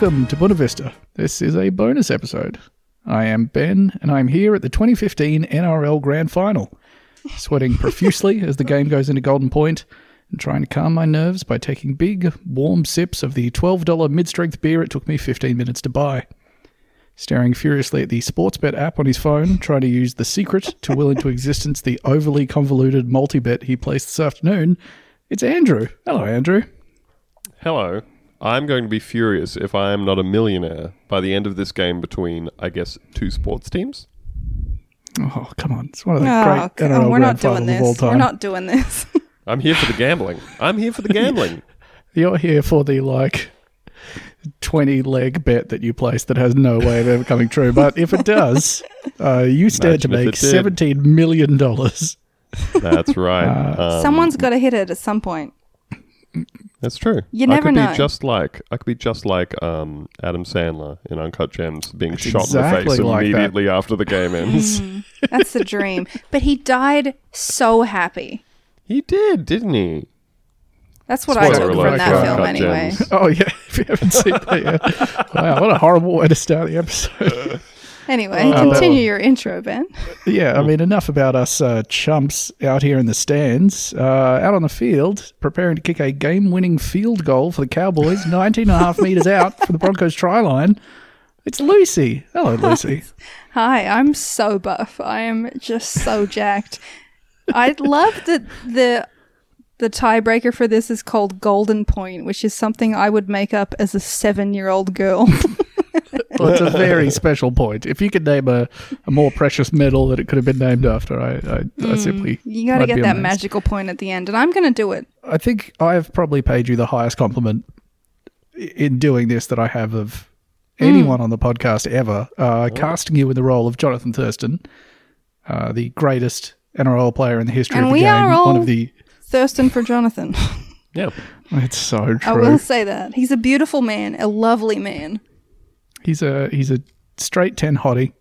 welcome to Buena Vista. This is a bonus episode. I am Ben, and I'm here at the 2015 NRL Grand Final, sweating profusely as the game goes into Golden Point, and trying to calm my nerves by taking big, warm sips of the $12 mid strength beer it took me 15 minutes to buy. Staring furiously at the Sportsbet app on his phone, trying to use the secret to will into existence the overly convoluted multi bet he placed this afternoon, it's Andrew. Hello, Andrew. Hello. I'm going to be furious if I am not a millionaire by the end of this game between, I guess, two sports teams. Oh, come on. It's one of the Oh, great come NRL on, we're not doing Finals of all this. We're not doing this. I'm here for the gambling. I'm here for the gambling. You're here for the like 20 leg bet that you placed that has no way of ever coming true. But if it does, uh, you stand to make if it did. $17 million. That's right. Uh, Um, Someone's got to hit it at some point. That's true. You I never could know. be just like I could be just like um, Adam Sandler in Uncut Gems, being That's shot in exactly the face like that. immediately after the game ends. That's the dream. But he died so happy. he did, didn't he? That's what I Spoiler took alert from that film Uncut anyway. Gems. Oh, yeah. If you haven't seen that yet. Wow, what a horrible way to start the episode. Anyway, Oh. continue your intro, Ben. yeah, I mean, enough about us uh, chumps out here in the stands. Uh, out on the field, preparing to kick a game winning field goal for the Cowboys, 19 and a half metres out from the Broncos try line. It's Lucy. Hello, Lucy. Hi, I'm so buff. I am just so jacked. I love that the the tiebreaker for this is called Golden Point, which is something I would make up as a seven year old girl. Well, it's a very special point. If you could name a, a more precious medal that it could have been named after, I, I, I simply. you got to get that amazed. magical point at the end, and I'm going to do it. I think I have probably paid you the highest compliment in doing this that I have of anyone on the podcast ever. Uh, casting you in the role of Jonathan Thurston, uh, the greatest NRL player in the history And of the we game. are all- One of the. Thurston for Jonathan. Yeah. It's so true. I will say that. He's a beautiful man, a lovely man. He's a he's a straight ten hottie.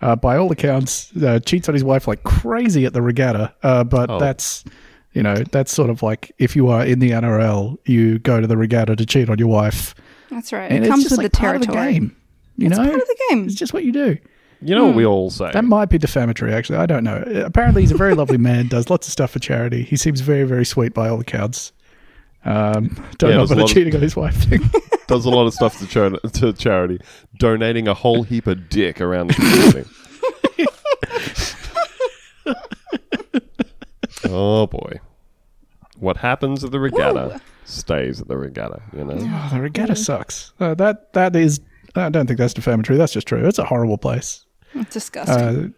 Uh, by all accounts, uh, cheats on his wife like crazy at the regatta. Uh, but Oh. that's you know that's sort of like if you are in the NRL, you go to the regatta to cheat on your wife, That's right. and it comes with like the part of territory. the game. You It's know, part of the game. it's just what you do. You know what we all say. That might be defamatory, actually. I don't know. Apparently, he's a very lovely man. Does lots of stuff for charity. He seems very, very sweet by all accounts. Um, don't Yeah, know a about the lot of- cheating on his wife thing. Does a lot of stuff to, char- to charity, donating a whole heap of dick around the community. oh boy. What happens at the regatta stays at the regatta, you know? Oh, the regatta sucks. Uh, that that is. I don't think that's defamatory. That's just true. It's a horrible place. It's disgusting.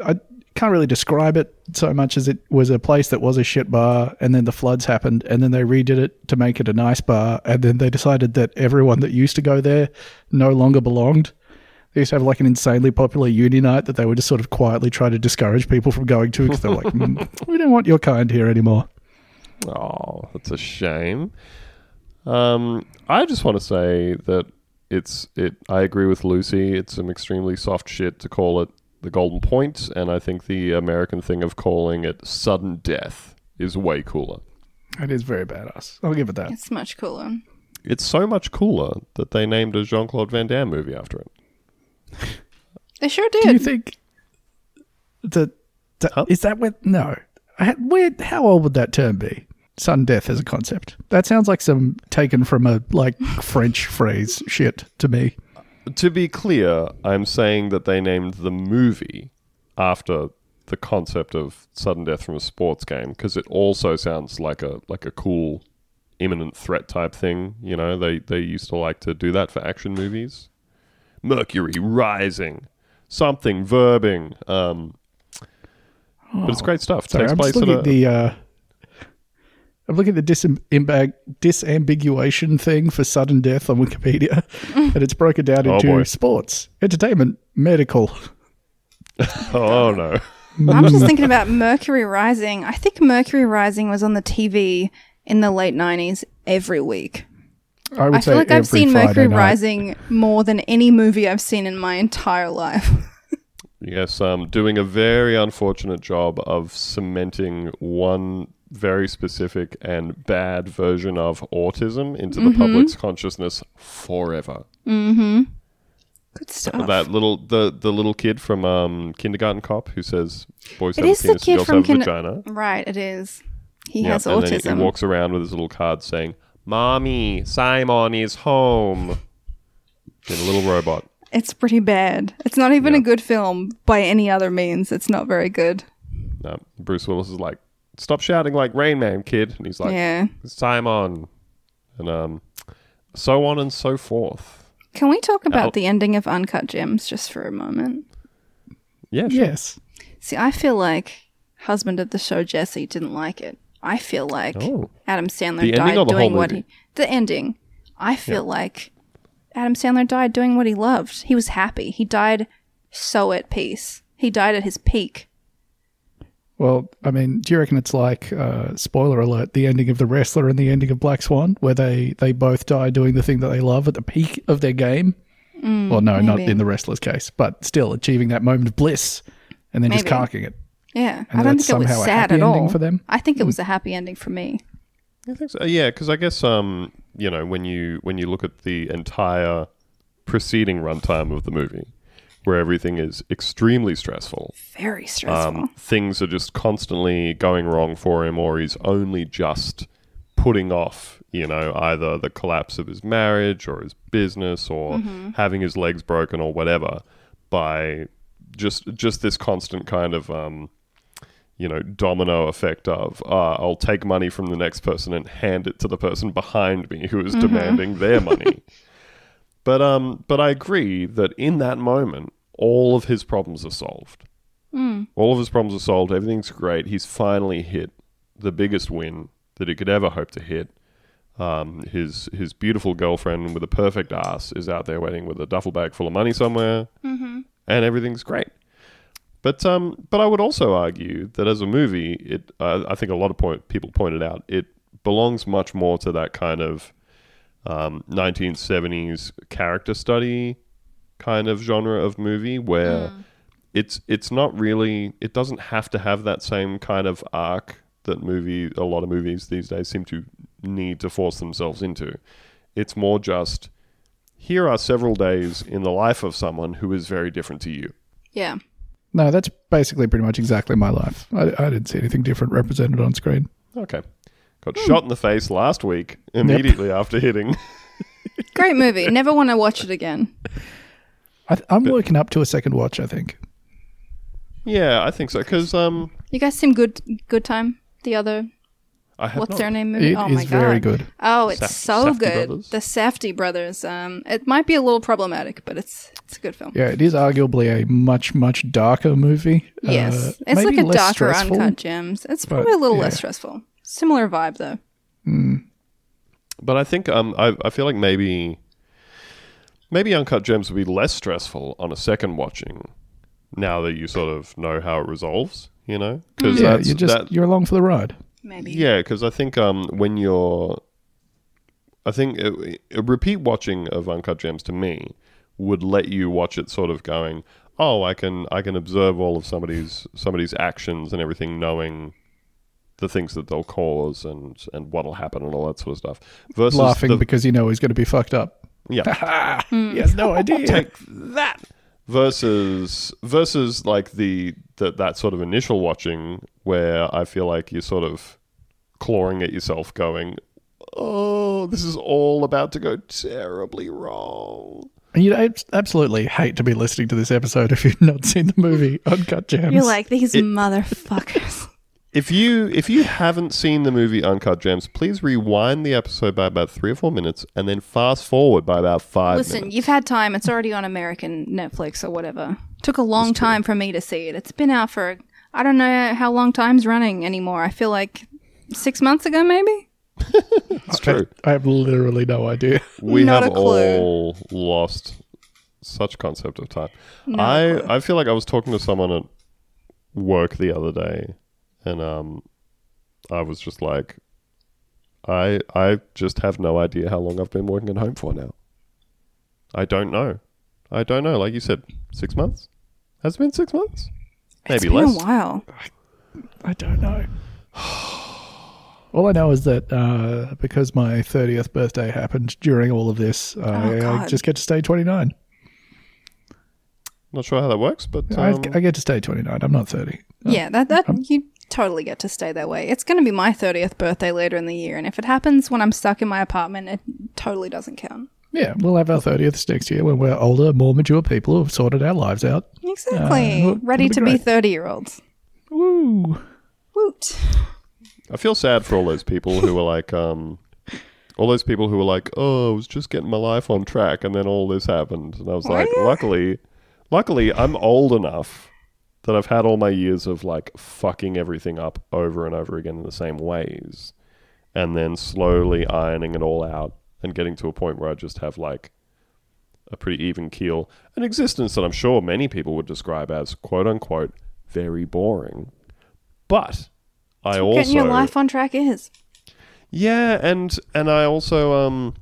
Uh, I can't really describe it so much as it was a place that was a shit bar, and then the floods happened, and then they redid it to make it a nice bar, and then they decided that everyone that used to go there no longer belonged. They used to have like an insanely popular uni night that they would just sort of quietly try to discourage people from going to because they're like, "Mm, we don't want your kind here anymore. Oh, that's a shame. Um, I just want to say that it's it. I agree with Lucy. It's some extremely soft shit to call it the Golden Point, and I think the American thing of calling it sudden death is way cooler. It is very badass. I'll give it that. it's much cooler. It's so much cooler that they named a Jean Claude Van Damme movie after it. They sure did. Do you think that, that Huh? is that where no? I had- Where? How old would that term be? Sudden death as a concept. That sounds like some taken from a like French phrase shit to me. To be clear, I'm saying that they named the movie after the concept of sudden death from a sports game because it also sounds like a like a cool imminent threat type thing. You know, they they used to like to do that for action movies. Mercury rising, something verbing. Um, but it's great stuff. Sorry, Takes I'm place at a, the. Uh, I'm looking at the disambig- disambiguation thing for sudden death on Wikipedia, and it's broken down Oh, into boy. sports, entertainment, medical. oh no. I'm just thinking about Mercury Rising. I think Mercury Rising was on the TV in the late 90s every week. I would I say feel like I've seen Friday Mercury night. Rising more than any movie I've seen in my entire life. Yes, um, doing a very unfortunate job of cementing one very specific and bad version of autism into the public's consciousness forever. Good stuff. That little the the little kid from um, Kindergarten Cop who says boys It have is a the kid girls from have a Kinder- vagina. right, it is. He Yep, has and then he- autism. he walks around with his little card saying, "Mommy, Simon is home." In a little robot. It's pretty bad. It's not even Yeah. a good film by any other means. It's not very good. No, Bruce Willis is like, "Stop shouting like Rain Man, kid," and he's like, yeah. "Simon," and um, so on and so forth. Can we talk about Al- the ending of Uncut Gems just for a moment? Yeah, sure. Yes. See, I feel like husband of the show Jesse didn't like it. I feel like Oh. Adam Sandler The died doing what movie? he the ending. I feel like Adam Sandler died doing what he loved. He was happy. He died so at peace. He died at his peak. Well, I mean, do you reckon it's like uh, spoiler alert, the ending of the wrestler and the ending of Black Swan, where they they both die doing the thing that they love at the peak of their game? well, no, not in the wrestler's case, but still achieving that moment of bliss and then just carking it. Yeah, And I don't that's think it was somehow a sad happy at all. for them? I think it was a happy ending for me. I think so. Yeah, because I guess um, you know, when you when you look at the entire preceding runtime of the movie, where everything is extremely stressful, Very stressful. um, things are just constantly going wrong for him, or he's only just putting off, you know, either the collapse of his marriage or his business or having his legs broken or whatever by just just this constant kind of um, you know domino effect of uh, I'll take money from the next person and hand it to the person behind me who is demanding their money. But um, but I agree that in that moment, all of his problems are solved. All of his problems are solved. Everything's great. He's finally hit the biggest win that he could ever hope to hit. Um, his his beautiful girlfriend with a perfect ass is out there waiting with a duffel bag full of money somewhere, and everything's great. But um, but I would also argue that as a movie, it uh, I think a lot of point, people pointed out it belongs much more to that kind of um, 1970s character study kind of genre of movie where it's it's not really it doesn't have to have that same kind of arc that movie a lot of movies these days seem to need to force themselves into. It's more just here are several days in the life of someone who is very different to you. yeah. No, that's basically pretty much exactly my life. I, I didn't see anything different represented on screen. Okay. Got shot in the face last week immediately after hitting. Great movie. Never want to watch it again. I, I'm working up to a second watch, I think. yeah, I think so cuz um You guys seem good. Good time. The other I have what's not- their name movie? It oh is my god, very good. Oh, it's Saf- so Safdie good. brothers? The Safdie brothers. Um, it might be a little problematic, but it's it's a good film. Yeah, it is arguably a much, much darker movie. Yes, Uh, it's like a darker stressful. uncut gems. It's but, probably a little yeah. less stressful. Similar vibe though. But I think um, I, I feel like maybe maybe Uncut Gems would be less stressful on a second watching now that you sort of know how it resolves, you know? Because Yeah, you're just that, you're along for the ride. Maybe. yeah, because I think um, when you're, I think a, a repeat watching of Uncut Gems to me would let you watch it sort of going, oh, I can I can observe all of somebody's somebody's actions and everything, knowing the things that they'll cause and and what'll happen and all that sort of stuff. Versus Laughing the, because you know he's going to be fucked up. yeah. He hmm. has no idea. take that versus versus like the that that sort of initial watching where I feel like you're sort of clawing at yourself going oh this is all about to go terribly wrong And you'd abs- absolutely hate to be listening to this episode if you've not seen the movie Uncut Gems. You're like these motherfuckers. If you if you haven't seen the movie Uncut Gems please rewind the episode by about 3 or 4 minutes and then fast forward by about 5 Listen, minutes you've had time. It's already on American Netflix or whatever. Took a long time for me to see it. It's been out for I don't know how long time's running anymore. I feel like six months ago, maybe. it's true I have literally no idea. we Not have a clue. all lost such concept of time. Not a I clue. I feel like I was talking to someone at work the other day, and um, I was just like, I I just have no idea how long I've been working at home for now. I don't know. I don't know. Like you said, six months. Has it been six months? It's Maybe been less. a while. I don't know. All I know is that uh, because my 30th birthday happened during all of this, I, I Oh, God. just get to stay 29. Not sure how that works, but I, um, I get to stay 29. I'm not 30. Yeah, that that you totally get to stay that way. It's going to be my 30th birthday later in the year, and if it happens when I'm stuck in my apartment, it totally doesn't count. Yeah, we'll have our 30th next year when we're older, more mature people who've sorted our lives out. Exactly. it'll- Ready it'll to be be 30 year olds. Woo! Woot. I feel sad for all those people who were like, um, all those people who were like, oh, I was just getting my life on track, and then all this happened, and I was Were like, you? luckily, luckily, I'm old enough that I've had all my years of like fucking everything up over and over again in the same ways, and then slowly ironing it all out and getting to a point where I just have like a pretty even keel, an existence that I'm sure many people would describe as quote unquote very boring, but. I also Getting your life on track is. yeah, and and I also um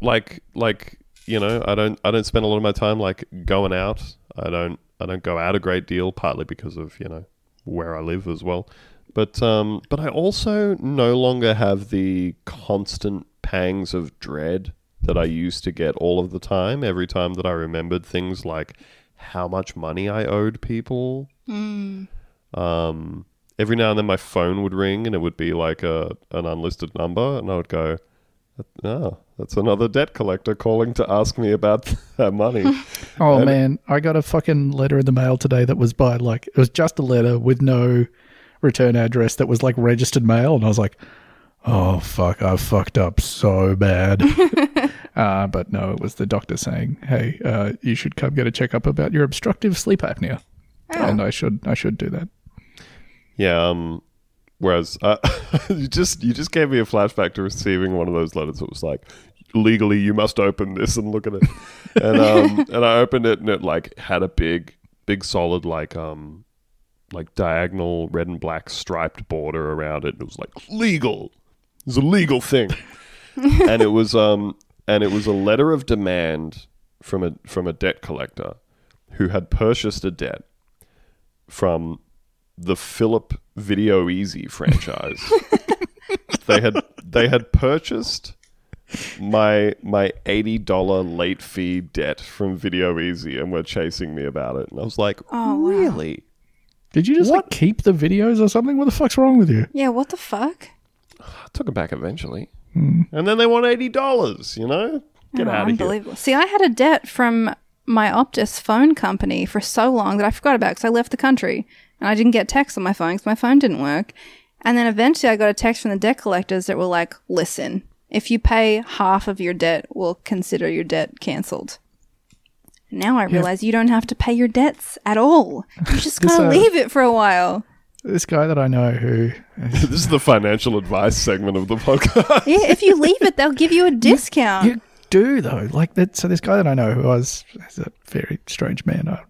like like you know I don't I don't spend a lot of my time like going out. I don't I don't go out a great deal, partly because of you know where I live as well. But um but I also no longer have the constant pangs of dread that I used to get all of the time. Every time that I remembered things like how much money I owed people. Um, every now and then my phone would ring and it would be like a an unlisted number, and I would go, "Oh, that's another debt collector calling to ask me about that money." Oh, And- man. I got a fucking letter in the mail today that was by, like, it was just a letter with no return address that was, like, registered mail. And I was like, oh, fuck. I fucked up so bad. uh, but no, it was the doctor saying, hey, uh, you should come get a checkup about your obstructive sleep apnea. And I should, I should do that. yeah. Um. Whereas uh, you just you just gave me a flashback to receiving one of those letters that was like, legally you must open this and look at it, and um and I opened it and it like had a big big solid like um like diagonal red and black striped border around it. And it was like legal. It's a legal thing, and it was um and it was a letter of demand from a from a debt collector who had purchased a debt from the Philip Video Easy franchise. they had they had purchased my my eighty dollar late fee debt from Video Easy and were chasing me about it. And I was like, Oh, wow. really? Did you just, like, keep the videos or something? What the fuck's wrong with you? Yeah, what the fuck? I took it back eventually. Hmm. And then they want eighty dollars, you know? Get Oh, out of here. unbelievable. See, I had a debt from my Optus phone company for so long that I forgot about because I left the country and I didn't get texts on my phone because my phone didn't work. And then eventually I got a text from the debt collectors that were like, listen, if you pay half of your debt, we'll consider your debt cancelled. Now I realize you don't have to pay your debts at all. You just This, gotta uh, leave it for a while. This guy that I know who this is the financial advice segment of the podcast. Yeah, if you leave it, they'll give you a discount. You do though, like that. So this guy that I know who was is a very strange man. Uh,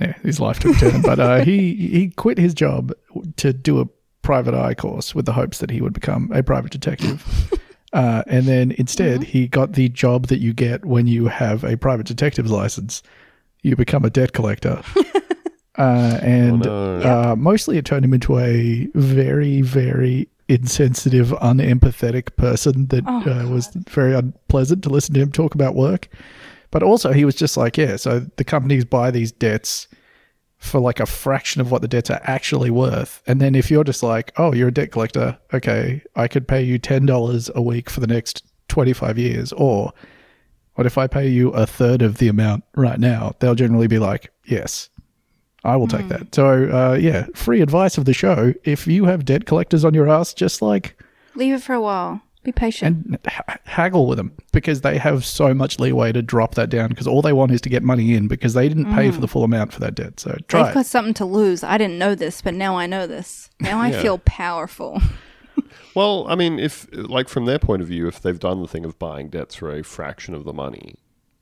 yeah, his life took a turn, but uh, he he quit his job to do a private eye course with the hopes that he would become a private detective. Uh, and then instead, he got the job that you get when you have a private detective's license. You become a debt collector. Uh, and Oh, no. uh, mostly it turned him into a very, very insensitive, unempathetic person that Oh, uh, was very unpleasant to listen to him talk about work. But also, he was just like, yeah, so the companies buy these debts for like a fraction of what the debts are actually worth. And then if you're just like, oh, you're a debt collector, okay, I could pay you $10 a week for the next 25 years. Or what if I pay you a third of the amount right now? They'll generally be like, yes, I will take that. So, uh, yeah, free advice of the show. If you have debt collectors on your ass, just like, Leave it for a while. Be patient. and ha- haggle with them because they have so much leeway to drop that down because all they want is to get money in because they didn't pay for the full amount for that debt. So try They've it. got something to lose. I didn't know this, but now I know this. Now I Yeah. feel powerful. Well, I mean, if like from their point of view, if they've done the thing of buying debts for a fraction of the money,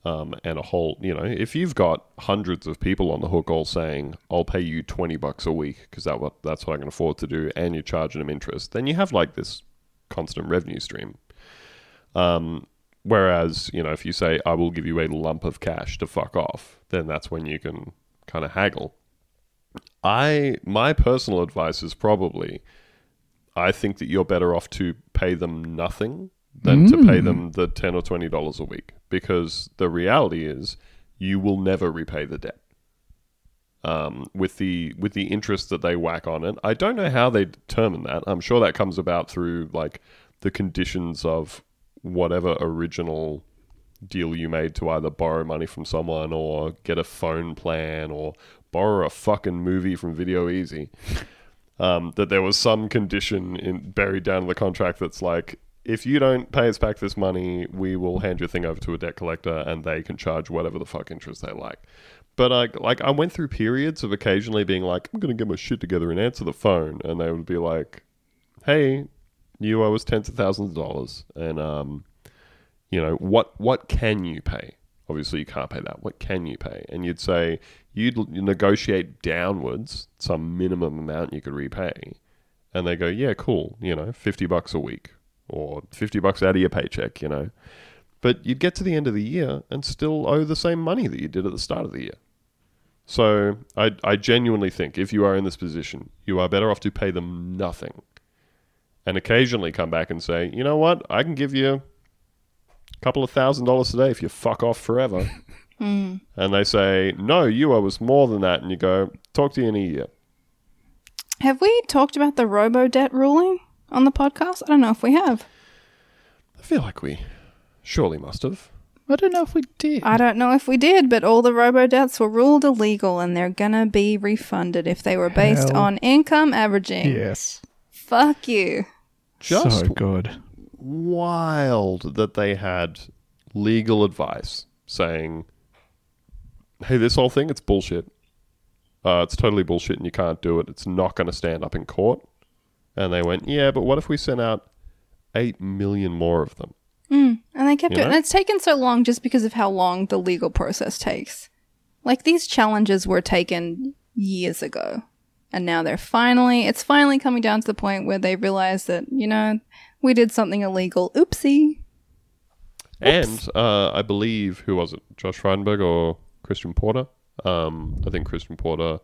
um, and a whole, you know, if you've got hundreds of people on the hook all saying, "I'll pay you twenty bucks a week because that what that's what I can afford to do," and you're charging them interest, then you have like this constant revenue stream. Um, whereas, you know, if you say, "I will give you a lump of cash to fuck off," then that's when you can kind of haggle. I my personal advice is probably I think that you're better off to pay them nothing than to pay them the ten or twenty dollars a week because the reality is you will never repay the debt. Um, with the with the interest that they whack on it, I don't know how they determine that. I'm sure that comes about through like the conditions of whatever original deal you made to either borrow money from someone or get a phone plan or borrow a fucking movie from Video Easy. Um, that there was some condition in, buried down in the contract that's like, if you don't pay us back this money, we will hand your thing over to a debt collector and they can charge whatever the fuck interest they like. But I like I went through periods of occasionally being like, I'm gonna get my shit together and answer the phone, and they would be like, Hey, you owe us tens of thousands of dollars, and um, you know what what can you pay? Obviously, you can't pay that. What can you pay? And you'd say you'd negotiate downwards some minimum amount you could repay, and they go, yeah, cool, you know, fifty bucks a week or fifty bucks out of your paycheck, you know. But you'd get to the end of the year and still owe the same money that you did at the start of the year. So I, I genuinely think if you are in this position, you are better off to pay them nothing and occasionally come back and say, you know what, I can give you a couple of thousand dollars today if you fuck off forever. Hmm. And they say, no, you owe us more than that. And you go, talk to you in a year. Have we talked about the robo debt ruling on the podcast? I don't know if we have. I feel like we surely must have. I don't know if we did. I don't know if we did, but all the robo debts were ruled illegal and they're gonna be refunded if they were based Hell. on income averaging. yes. Fuck you. Just so good. wild that they had legal advice saying, hey, this whole thing, it's bullshit. Uh, it's totally bullshit and you can't do it. It's not going to stand up in court. And they went, yeah, but what if we sent out 8 million more of them? And they kept You it. know? And it's taken so long just because of how long the legal process takes. Like these challenges were taken years ago. And now they're finally, it's finally coming down to the point where they realize that, you know, we did something illegal. Oopsie. And uh, I believe, who was it? Josh Frydenberg or Christian Porter? Um, I think Christian Porter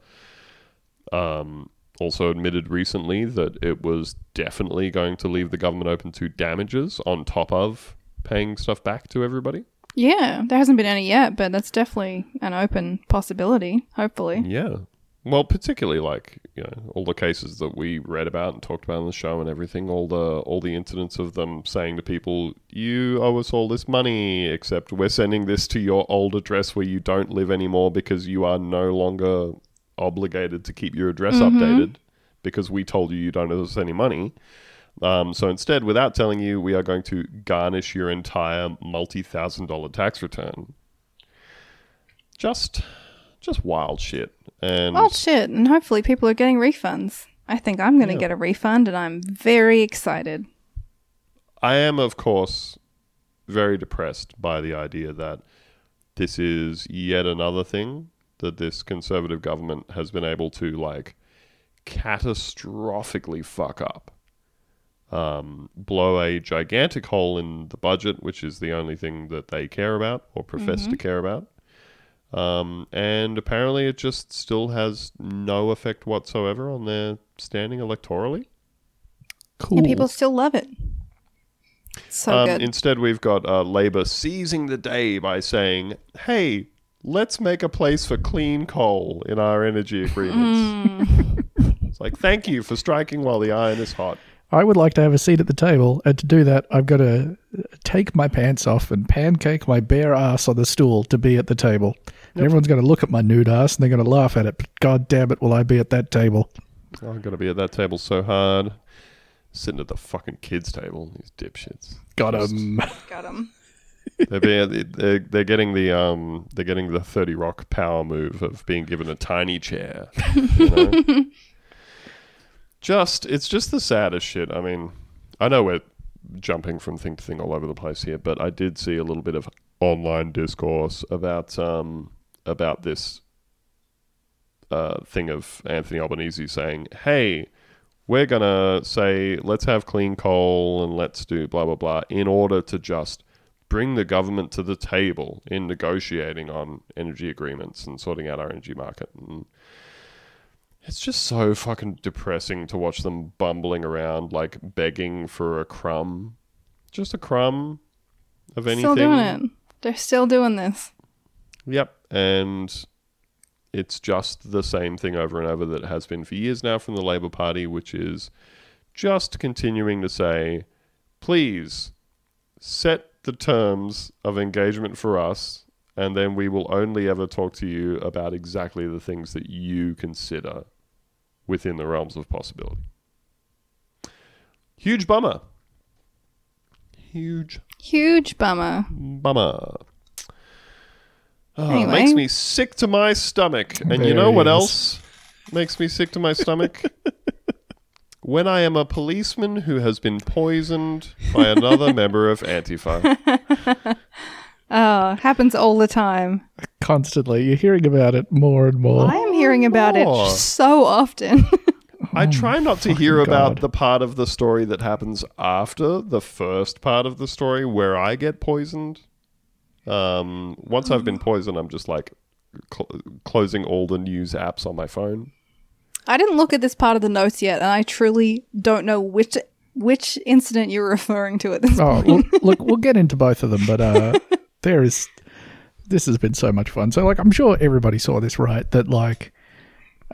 um, also admitted recently that it was definitely going to leave the government open to damages on top of paying stuff back to everybody. Yeah, there hasn't been any yet, but that's definitely an open possibility, hopefully. Yeah. Well, particularly like you know all the cases that we read about and talked about on the show and everything, all the all the incidents of them saying to people, "You owe us all this money, except we're sending this to your old address where you don't live anymore because you are no longer obligated to keep your address mm-hmm. updated because we told you you don't owe us any money." Um, so instead, without telling you, we are going to garnish your entire multi-thousand dollar tax return. Just, just wild shit. And Well, shit, and hopefully people are getting refunds. I think I'm going to Yeah. get a refund, and I'm very excited. I am, of course, very depressed by the idea that this is yet another thing that this conservative government has been able to like catastrophically fuck up. Um, blow a gigantic hole in the budget, which is the only thing that they care about or profess to care about. Um, and apparently, it just still has no effect whatsoever on their standing electorally. Cool. And people still love it. So Um, good. instead, we've got uh, Labour seizing the day by saying, "Hey, let's make a place for clean coal in our energy agreements." it's like, thank you for striking while the iron is hot. I would like to have a seat at the table, and to do that, I've got to take my pants off and pancake my bare ass on the stool to be at the table. And everyone's going to look at my nude ass and they're going to laugh at it. But god damn it, will I be at that table? I'm gonna be at that table so hard, sitting at the fucking kids' table. These dipshits. Got Just- him. Got him. They're, being, they're, they're getting the um they're getting the Thirty Rock power move of being given a tiny chair. You know? just it's just the saddest shit. I mean, I know we're jumping from thing to thing all over the place here, but I did see a little bit of online discourse about um about this uh, thing of Anthony Albanese saying, "Hey." We're gonna say let's have clean coal and let's do blah blah blah in order to just bring the government to the table in negotiating on energy agreements and sorting out our energy market. And It's just so fucking depressing to watch them bumbling around, like begging for a crumb. Just a crumb of anything. Still doing it. They're still doing this. Yep. And it's just the same thing over and over that has been for years now from the Labour Party, which is just continuing to say, please set the terms of engagement for us, and then we will only ever talk to you about exactly the things that you consider within the realms of possibility. Huge bummer. Huge Huge bummer. bummer. Oh, Anyway. Makes me sick to my stomach. And you know There what else makes me sick to my stomach? when I am a policeman who has been poisoned by another member of Antifa. Oh, happens all the time. Constantly, you're hearing about it more and more. I am hearing about it so often. I try not to fucking hear about the part of the story that happens after the first part of the story where I get poisoned. Um, once I've been poisoned, I'm just like cl- closing all the news apps on my phone. I didn't look at this part of the notes yet, and I truly don't know which which incident you're referring to at this Oh, point. look, look, we'll get into both of them, but uh, there is. This has been so much fun. So, like, I'm sure everybody saw this, right? That like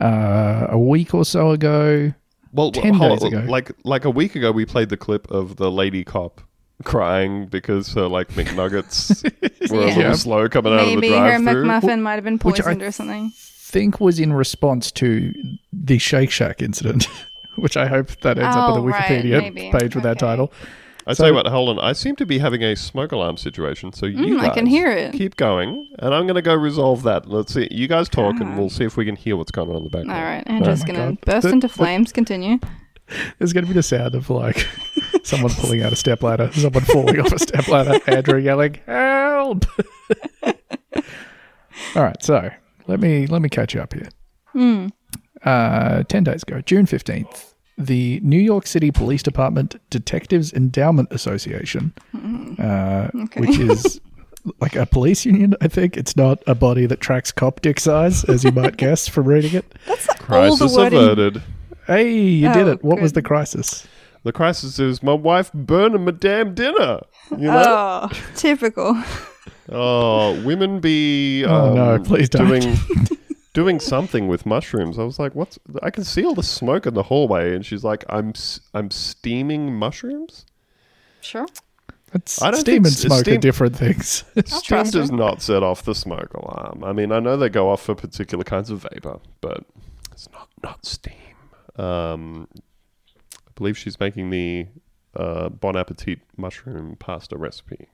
uh, a week or so ago. Well, 10 hold days ago. like like a week ago, we played the clip of the lady cop crying because her like McNuggets were a little slow coming out of the drive-through. Maybe her drive-through. McMuffin might have been Which I- poisoned or something. Think was in response to the Shake Shack incident, which I hope that ends up Oh, on the Wikipedia maybe. page with that title. I So- tell you what, hold on. I seem to be having a smoke alarm situation, so you Mm, I can guys hear it. Keep going, and I'm going to go resolve that. Let's see. You guys talk, and we'll see if we can hear what's going on in the background. All right, Andrew's Oh gonna burst The- into the- flames. Continue. There's going to be the sound of like someone pulling out a stepladder, someone falling off a stepladder, Andrew yelling, "Help!" All right, so let me let me catch you up here. Uh, Ten days ago, June fifteenth, the New York City Police Department Detectives Endowment Association, uh, which is like a police union. I think it's not a body that tracks cop dick size, as you might guess from reading it. Crisis All the wording- averted. Hey, you did Oh, it! What was the crisis? The crisis is my wife burning my damn dinner. You know? Oh, typical. Oh, women be Oh, um, no, please don't. doing doing something with mushrooms. I was like, "What's?" I can see all the smoke in the hallway, and she's like, "I'm s- I'm steaming mushrooms." Sure. It's, I don't steam think and s- smoke are different things. Steam does not set off the smoke alarm. I mean, I know they go off for particular kinds of vapor, but it's not not steam. Um, I believe she's making the uh, Bon Appetit mushroom pasta recipe.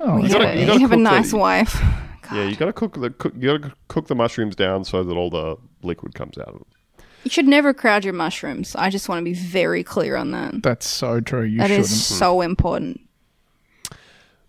Oh, You, gotta- have, you have a nice the- wife. Yeah, you gotta cook the cook, you gotta cook the mushrooms down so that all the liquid comes out of them. You should never crowd your mushrooms. I just want to be very clear on that. that's so true. You That is so important.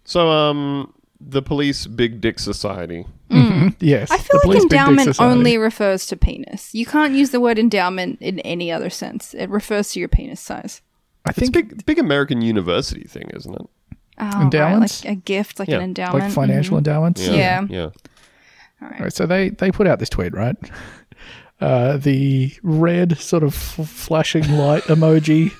So, um, the police Big Dick Society. Mm. yes, I the feel like endowment only refers to penis. You can't use the word endowment in any other sense. It refers to your penis size. I think It's big big American university thing, isn't it? Oh, Endowments? Right, like a gift, like Yeah, an endowment. like financial endowments. Mm-hmm. Yeah. Yeah. All right. Right, so they they put out this tweet, right? Uh, the red sort of f- flashing light emoji,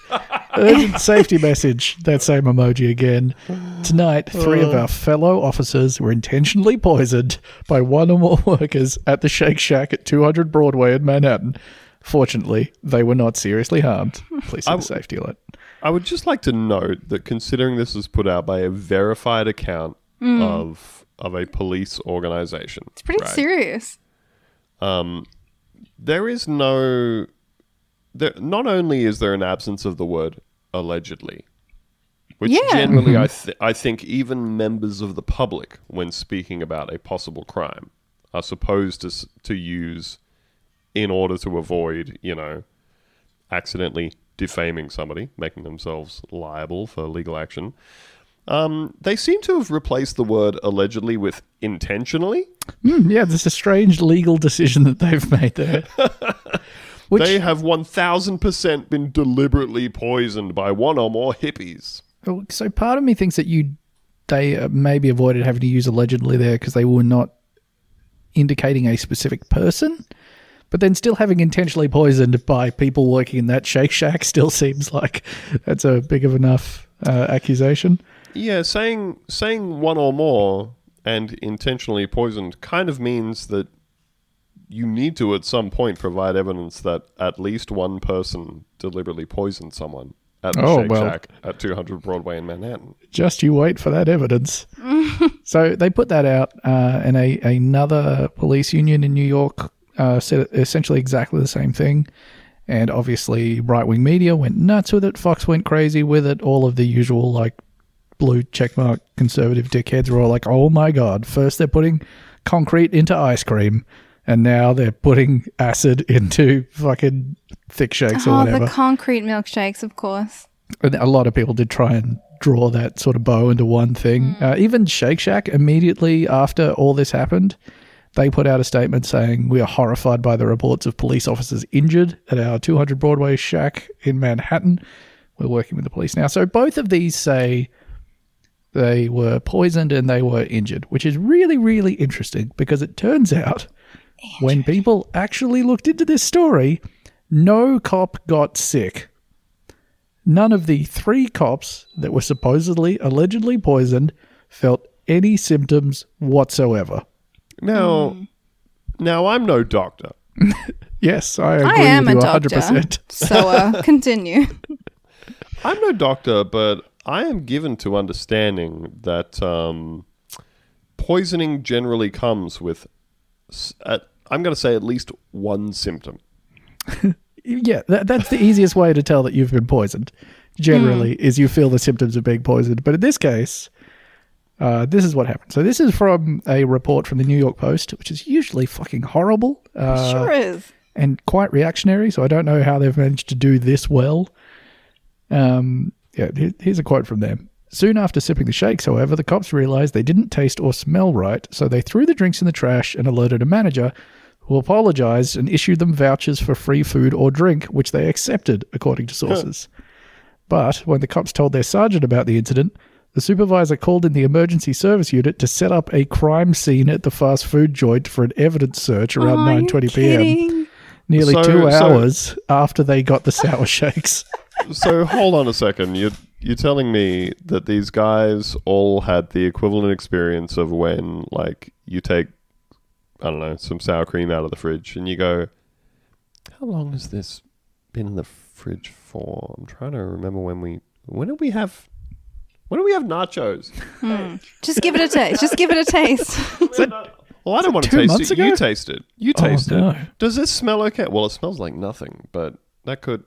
urgent safety message. That same emoji again. Tonight, three of our fellow officers were intentionally poisoned by one or more workers at the Shake Shack at 200 Broadway in Manhattan. Fortunately, they were not seriously harmed. Please see I the safety alert. I would just like to note that considering this is put out by a verified account mm. of of a police organization, It's pretty right? serious. Um, there is no there not only is there an absence of the word allegedly which Yeah. generally I, mm-hmm. th- I think even members of the public when speaking about a possible crime are supposed to to use in order to avoid you know accidentally defaming somebody making themselves liable for legal action um, they seem to have replaced the word allegedly with intentionally Hmm, yeah, there's a strange legal decision that they've made there. Which, they have 1000% been deliberately poisoned by one or more hippies. Oh, So part of me thinks that you they uh, maybe avoided having to use allegedly there because they were not indicating a specific person. But then still having intentionally poisoned by people working in that Shake Shack still seems like that's a big of enough uh, accusation. Yeah, saying saying one or more and intentionally poisoned kind of means that you need to at some point provide evidence that at least one person deliberately poisoned someone at the Oh, Shake well. Shack at 200 Broadway in Manhattan. Just you wait for that evidence. so they put that out, uh, and a another police union in New York uh, said essentially exactly the same thing. And obviously, right wing media went nuts with it. Fox went crazy with it. All of the usual like blue checkmark conservative dickheads were all like, "Oh my god!" First they're putting concrete into ice cream, and now they're putting acid into fucking thick shakes or Oh, whatever. the concrete milkshakes, of course. And a lot of people did try and draw that sort of bow into one thing. Uh, even Shake Shack, immediately after all this happened, they put out a statement saying, We are horrified by the reports of police officers injured at our 200 Broadway Shack in Manhattan. We're working with the police now. So both of these say they were poisoned and they were injured, which is really, really interesting because it turns out when people actually looked into this story, no cop got sick. None of the three cops that were supposedly allegedly poisoned felt any symptoms whatsoever. Now, Hmm. now I'm no doctor. Yes, I agree I am with a you doctor. 100%. So uh, continue. I'm no doctor, but I am given to understanding that um, poisoning generally comes with, at, I'm going to say at least one symptom. Yeah, that, that's the easiest way to tell that you've been poisoned. Generally, is you feel the symptoms of being poisoned. But in this case, uh, this is what happened. So this is from a report from the New York Post, which is usually fucking horrible. Uh, sure is. and quite reactionary. So I don't know how they've managed to do this well. Um, yeah, here- here's a quote from them. Soon after sipping the shakes, however, the cops realized they didn't taste or smell right, so they threw the drinks in the trash and alerted a manager, who apologized and issued them vouchers for free food or drink, which they accepted, according to sources. But when the cops told their sergeant about the incident, the supervisor called in the emergency service unit to set up a crime scene at the fast food joint for an evidence search around Are 9:20 p.m nearly So- two so- hours after they got the sour shakes. So hold on a second. You're you're telling me that these guys all had the equivalent experience of when like you take I don't know some sour cream out of the fridge and you go, how long has this been in the fridge for? I'm trying to remember when we when did we have when did we have nachos? Hmm. Just give it a taste. Just give it a taste. Well, I don't want to two taste months it. ago? You taste it. You Oh, taste no. it. Does this smell okay? Well, it smells like nothing, but that could.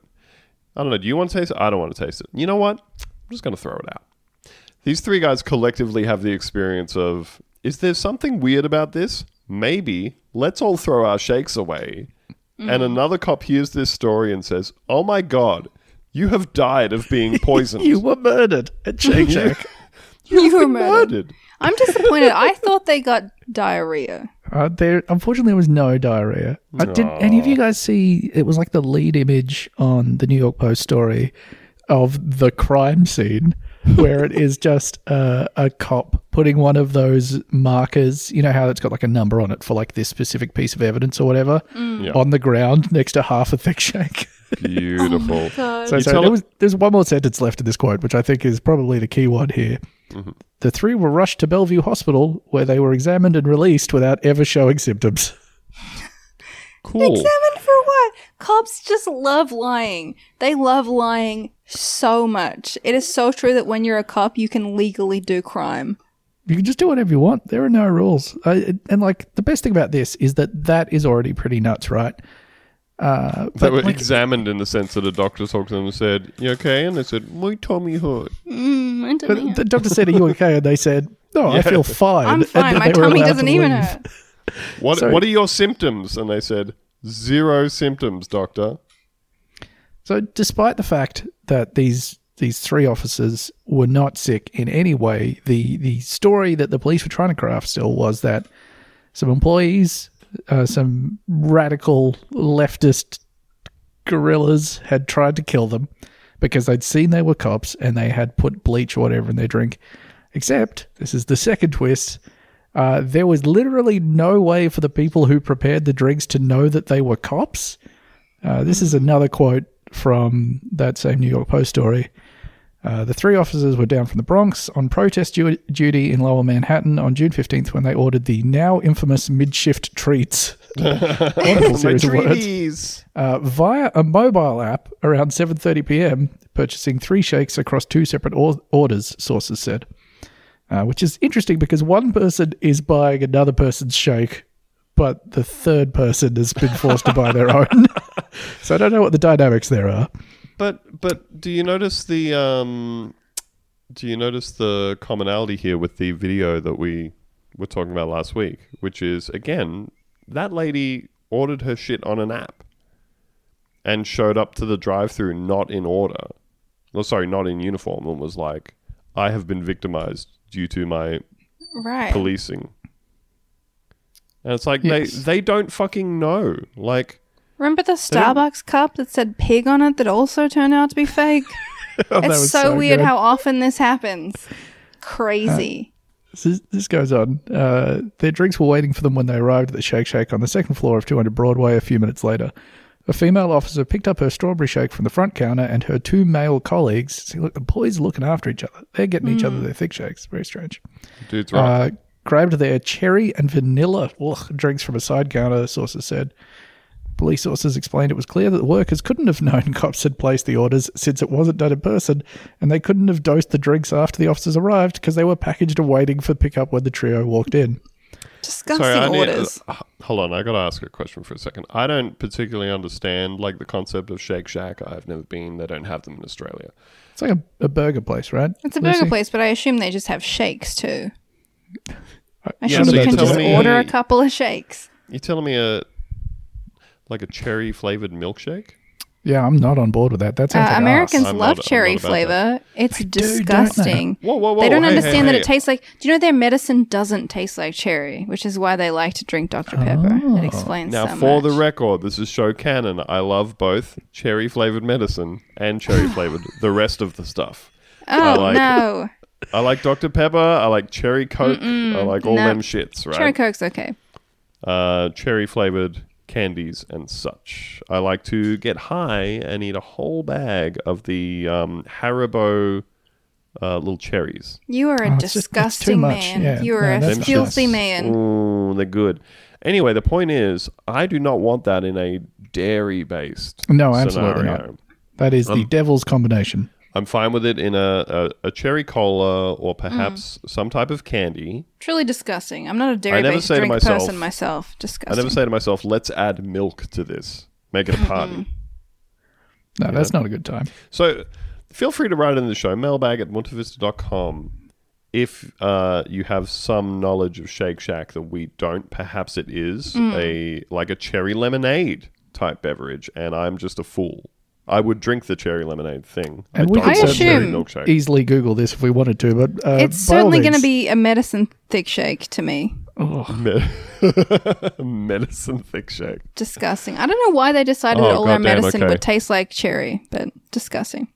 I don't know. Do you want to taste it? I don't want to taste it. You know what? I'm just going to throw it out. These three guys collectively have the experience of is there something weird about this? Maybe. Let's all throw our shakes away. And mm. another cop hears this story and says, Oh my God, you have died of being poisoned. You were murdered at Shake Shack. You've You were been murdered. I'm disappointed. I thought they got diarrhea. uh, there, unfortunately, there was no diarrhea. Uh, did any of you guys see? It was like the lead image on the New York Post story of the crime scene, where it is just uh, a cop putting one of those markers. You know how it's got like a number on it for like this specific piece of evidence or whatever Yeah. on the ground next to half a thick shake. Beautiful. God. So, so there was, there's one more sentence left in this quote, which I think is probably the key one here. Mm-hmm. The three were rushed to Bellevue Hospital, where they were examined and released without ever showing symptoms. cool. Examined for what? Cops just love lying. They love lying so much. It is so true that when you're a cop, you can legally do crime. You can just do whatever you want. There are no rules. Uh, and like the best thing about this is that that is already pretty nuts, right? Uh, They were like, examined in the sense that a doctor talked to them and said, You okay? And they said, My tummy hurt. Mm, I don't know. the doctor said, "Are you okay?" And they said, "No, I feel fine." I'm fine. then My tummy doesn't even hurt. What So- what are your symptoms? And they said, Zero symptoms, doctor. So, despite the fact that these these three officers were not sick in any way, the the story that the police were trying to craft still was that some employees, uh, some radical leftist guerrillas, had tried to kill them because they'd seen they were cops and they had put bleach or whatever in their drink. Except this is the second twist. Uh, there was literally no way for the people who prepared the drinks to know that they were cops. Uh, this is another quote from that same New York Post story. Uh, the three officers were down from the Bronx on protest du- duty in Lower Manhattan on June 15th when they ordered the now infamous mid-shift treats. Wonderful series of words uh, via a mobile app around 7:30 p.m. purchasing three shakes across two separate or- orders sources said uh, which is interesting because one person is buying another person's shake but the third person has been forced to buy their own so i don't know what the dynamics there are But but do you notice the um do you notice the commonality here with the video that we were talking about last week, which is again that lady ordered her shit on an app and showed up to the drive-through not in order. No, sorry, not in uniform, and was like, "I have been victimized due to my Right. policing." And it's like Yes. they they don't fucking know. Like Remember the Starbucks cup that said pig on it that also turned out to be fake? Oh, it's was so, weird good. how often this happens. Crazy. This, this goes on. Uh, their drinks were waiting for them when they arrived at the Shake Shack on the second floor of 200 Broadway a few minutes later. A female officer picked up her strawberry shake from the front counter, and her two male colleagues. See, look, the boys are looking after each other. They're getting each other their thick shakes. Very strange. dude's right. Uh, grabbed their cherry and vanilla ugh, drinks from a side counter, sources said. Police sources explained it was clear that the workers couldn't have known cops had placed the orders since it wasn't done in person, and they couldn't have dosed the drinks after the officers arrived because they were packaged and waiting for pickup when the trio walked in. Disgusting Sorry, I need, orders. uh, hold on, I gotta ask a question for a second. I don't particularly understand like the concept of Shake Shack. I've never been. They don't have them in Australia. It's like a, a burger place, right? it's a burger Lucy? place, but I assume they just have shakes too. I Yeah, assume so you can just telling me- order a couple of shakes. You're telling me a like a cherry flavored milkshake? Yeah, I'm not on board with that. That Uh, like Americans arse. I'm love not- cherry not about flavor. It's They do, don't disgusting. Whoa, whoa, whoa! they don't hey, understand hey, that hey. it tastes like. Do you know their medicine doesn't taste like cherry, which is why they like to drink Dr Pepper. It explains Now, so for the record, this is show canon. I love both cherry flavored medicine and cherry flavored the rest of the stuff. I oh like- no, I like Dr Pepper. I like cherry Coke. I like all no. them shits. Right? cherry coke's okay. uh, cherry flavored candies and such. I like to get high and eat a whole bag of the um, Haribo uh, little cherries. You are a Oh, it's just- disgusting man. Yeah, you are no, a filthy just- man. Ooh, they're good. Anyway, the point is, I do not want that in a dairy based No, absolutely scenario. not. That is Um, the devil's combination. I'm fine with it in a, a, a cherry cola or perhaps Mm. some type of candy. Truly disgusting. I'm not a dairy never based say to drink myself- person myself. Disgusting. I never say to myself, let's add milk to this, make it a party. No, that's not a good time. So feel free to write in the show, mailbag at montevista.com. If uh, you have some knowledge of Shake Shack that we don't, perhaps it is Mm. a like a cherry lemonade type beverage, and I'm just a fool. I would drink the cherry lemonade thing. And I we don't could I want cherry assume- milkshake. Easily Google this if we wanted to, but uh, it's certainly going to be a medicine thick shake to me. Me- medicine thick shake. Disgusting. I don't know why they decided Oh, that all our goddamn, medicine okay. would taste like cherry, but disgusting.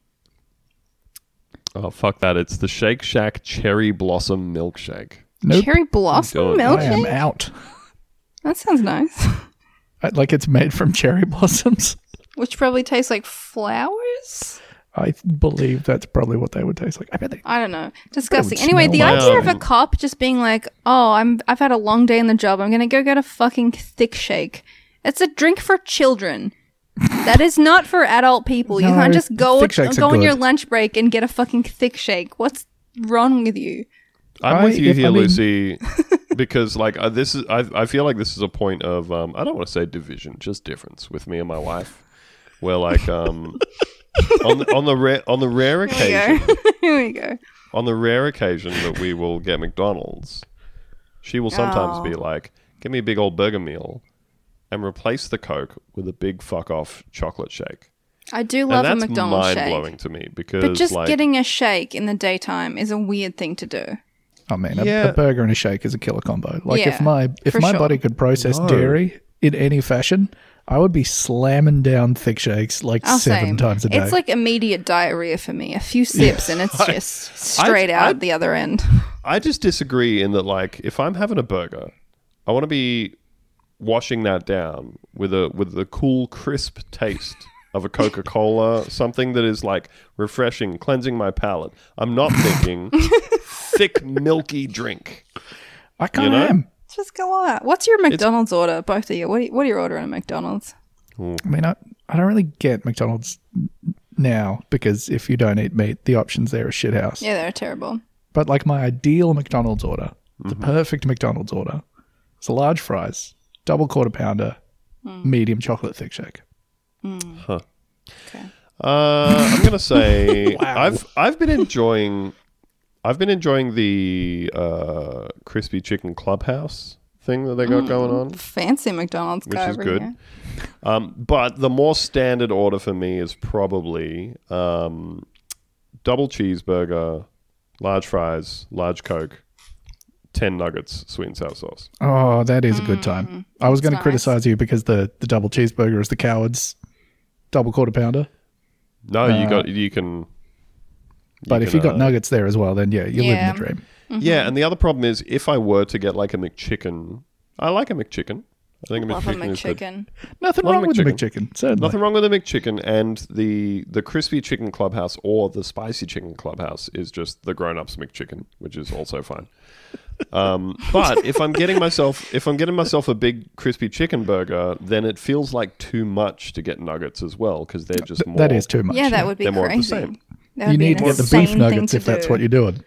Oh fuck that! It's the Shake Shack cherry blossom milkshake. Nope. Cherry blossom Don't. I am out. That sounds nice. I- Like it's made from cherry blossoms. Which probably tastes like flowers? I believe that's probably what they would taste like. I bet they. I don't know. Disgusting. Anyway, the smell like- idea of a cop just being like, "Oh, I'm I've had a long day in the job. I'm gonna go get a fucking thick shake." It's a drink for children. that is not for adult people. you can't just go thick shakes are go on your lunch break and get a fucking thick shake. What's wrong with you? I'm I- with you here, I mean- Lucy, because like uh, this is. I, I feel like this is a point of. Um, I don't want to say division, just difference with me and my wife, where like um, on the, on the rare on the rare Here occasion we go. Here we go. on the rare occasion that we will get McDonald's, she will sometimes Oh. be like, "Give me a big old burger meal," and replace the Coke with a big fuck off chocolate shake. I do love a and that's McDonald's mind shake. blowing to me because But just like, getting a shake in the daytime is a weird thing to do. Oh man, a, Yeah. a burger and a shake is a killer combo. Like if Yeah, my if for my sure. body could process No. dairy in any fashion, I would be slamming down thick shakes like oh, seven same. times a day. It's like immediate diarrhea for me. A few sips and it's just straight I- out the other end. I just disagree in that, like, if I'm having a burger, I want to be washing that down with a with the cool, crisp taste of a Coca Cola, something that is like refreshing, cleansing my palate. I'm not thinking thick, milky drink. I kind you of know? am. Just go out. What's your McDonald's order, both of you? What do you, what do you order at McDonald's? I mean, I, I don't really get McDonald's now because if you don't eat meat, the options there are shithouse. Yeah, they're terrible. But like my ideal McDonald's order, Mm-hmm. the perfect McDonald's order, is a large fries, double quarter pounder, medium chocolate thick shake. Huh. Uh, I'm gonna say Wow. I've I've been enjoying I've been enjoying the uh, crispy chicken clubhouse thing that they got going on. Fancy McDonald's Which guy is over good. here. Um, but the more standard order for me is probably um, double cheeseburger, large fries, large coke, ten nuggets, sweet and sour sauce. Oh, that is a good time. I was going to nice. criticize you because the, the double cheeseburger is the coward's double quarter pounder. No, you Uh, got you can. But if can, you got uh, nuggets there as well, then yeah, you're Yeah. living the dream. yeah, and the other problem is if I were to get like a McChicken, I like a McChicken. I think a Love a McChicken is good. McChicken. Nothing Love wrong with the McChicken. McChicken. Certainly. Nothing wrong with the McChicken and the the crispy chicken clubhouse or the spicy chicken clubhouse is just the grown ups McChicken, which is also fine. Um, but if I'm getting myself if I'm getting myself a big crispy chicken burger, then it feels like too much to get nuggets as well because they're just more. That is too much. Yeah, that would be They're more of the crazy. same. That You would be need to get the beef nuggets to if that's do. what you're doing.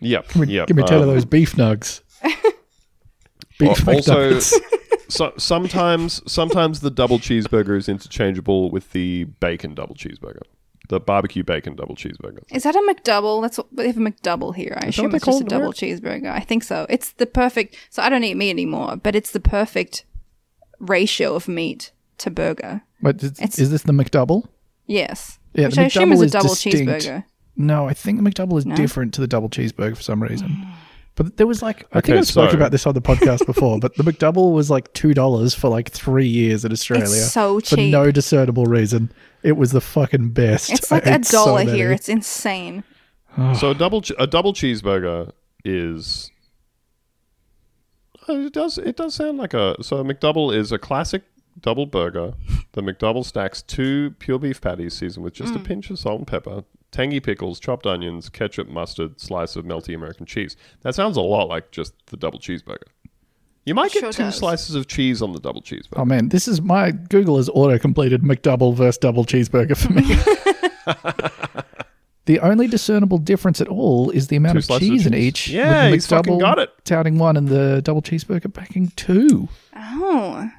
Yep. Give me, yep. give me 10 of um, those beef nugs. beef Al- also- So, sometimes, sometimes the double cheeseburger is interchangeable with the bacon double cheeseburger, the barbecue bacon double cheeseburger. Is that a McDouble? That's what they have a McDouble here. I Is assume it's just a call it double cheeseburger. I think so. It's the perfect. So I don't eat meat anymore, but it's the perfect ratio of meat to burger. But is, It's- is this the McDouble? Yes. Yeah, Which the I assume McDouble is a is double distinct. cheeseburger. No, I think the McDouble is No? different to the double cheeseburger for some reason. But there was like, I think Okay, I spoke so- about this on the podcast before, but the McDouble was like $2 for like three years in Australia. It's so For cheap. no discernible reason. It was the fucking best. It's I like a ate so dollar many. here. It's insane. So a double che- a double cheeseburger is. Uh, It does. It does sound like a. So a McDouble is a classic double burger. The McDouble stacks two pure beef patties seasoned with just a mm. pinch of salt and pepper, tangy pickles, chopped onions, ketchup, mustard, slice of melty American cheese. That sounds a lot like just the double cheeseburger. You might get Sure two does. slices of cheese on the double cheeseburger. Oh man, this is my Google has auto completed McDouble versus double cheeseburger for me. the only discernible difference at all is the amount Two of slices of cheese in each. Yeah, with the he's fucking got it. Touting one and the double cheeseburger packing two. Oh.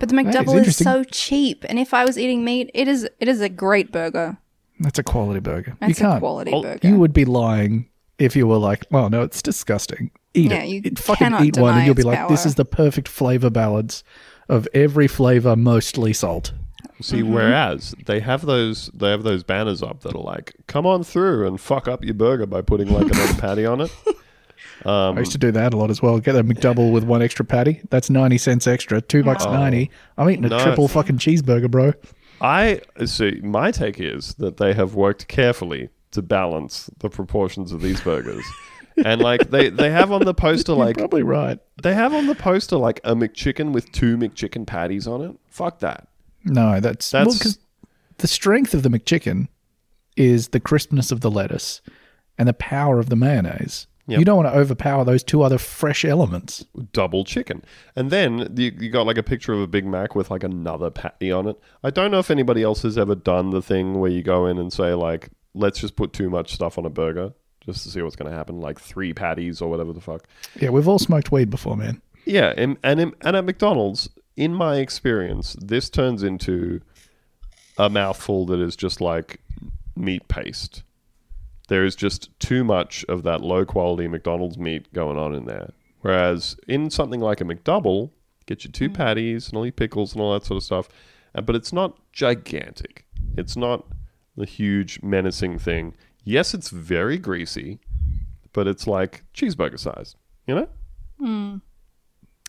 But the is McDouble is, so cheap, and if I was eating meat, it is it is a great burger. That's a quality burger. That's you can't. a quality Oh, burger. You would be lying if you were like, "Oh no, it's disgusting." Eat Yeah, it. you It- fucking cannot eat one, and you'll be its like, "This is the perfect flavor balance of every flavor, mostly salt." See, Mm-hmm. whereas they have those they have those banners up that are like, "Come on through and fuck up your burger by putting like another patty on it." Um, I used to do that a lot as well. Get a McDouble with one extra patty. That's ninety cents extra. Two bucks ninety. I'm eating a Oh. No. triple fucking cheeseburger, bro. I see. My take is that they have worked carefully to balance the proportions of these burgers, and like they they have on the poster like Probably right. they have on the poster like a McChicken with two McChicken patties on it. Fuck that. No, that's That's- well because the strength of the McChicken is the crispness of the lettuce and the power of the mayonnaise. Yep. You don't want to overpower those two other fresh elements. double chicken. And then you, you got like a picture of a Big Mac with like another patty on it. I don't know if anybody else has ever done the thing where you go in and say like, let's just put too much stuff on a burger just to see what's going to happen, like three patties or whatever the fuck. Yeah, we've all smoked weed before, man. Yeah, and and, and at McDonald's, in my experience, this turns into a mouthful that is just like meat paste. There is just too much of that low quality McDonald's meat going on in there. Whereas in something like a McDouble, get your two patties and all your pickles and all that sort of stuff, uh, but it's not gigantic. It's not the huge menacing thing. Yes, it's very greasy, but it's like cheeseburger sized, you know?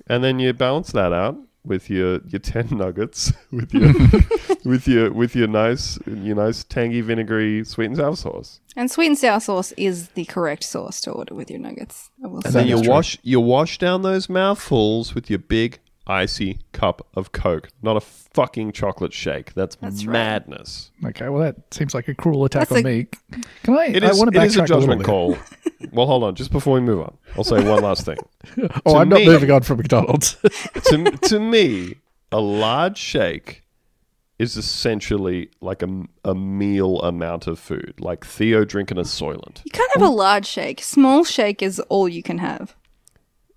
And then you balance that out, with your your ten nuggets with your with your with your nice your nice tangy vinegary sweet and sour sauce. And sweet and sour sauce is the correct sauce to order with your nuggets. I will And say. then you is wash you wash down those mouthfuls with your big icy cup of Coke, not a fucking chocolate shake. That's, That's right. madness. Okay, well that seems like a cruel attack That's on a- me. Can I? It I is, want to it is a backtrack a, little judgment bit. call. well, hold on. Just before we move on, I'll say one last thing. Oh, To I'm not me- moving on from McDonald's. to, to me, a large shake is essentially like a, a meal amount of food, like Theo drinking a Soylent. You can't have a large shake. Small shake is all you can have.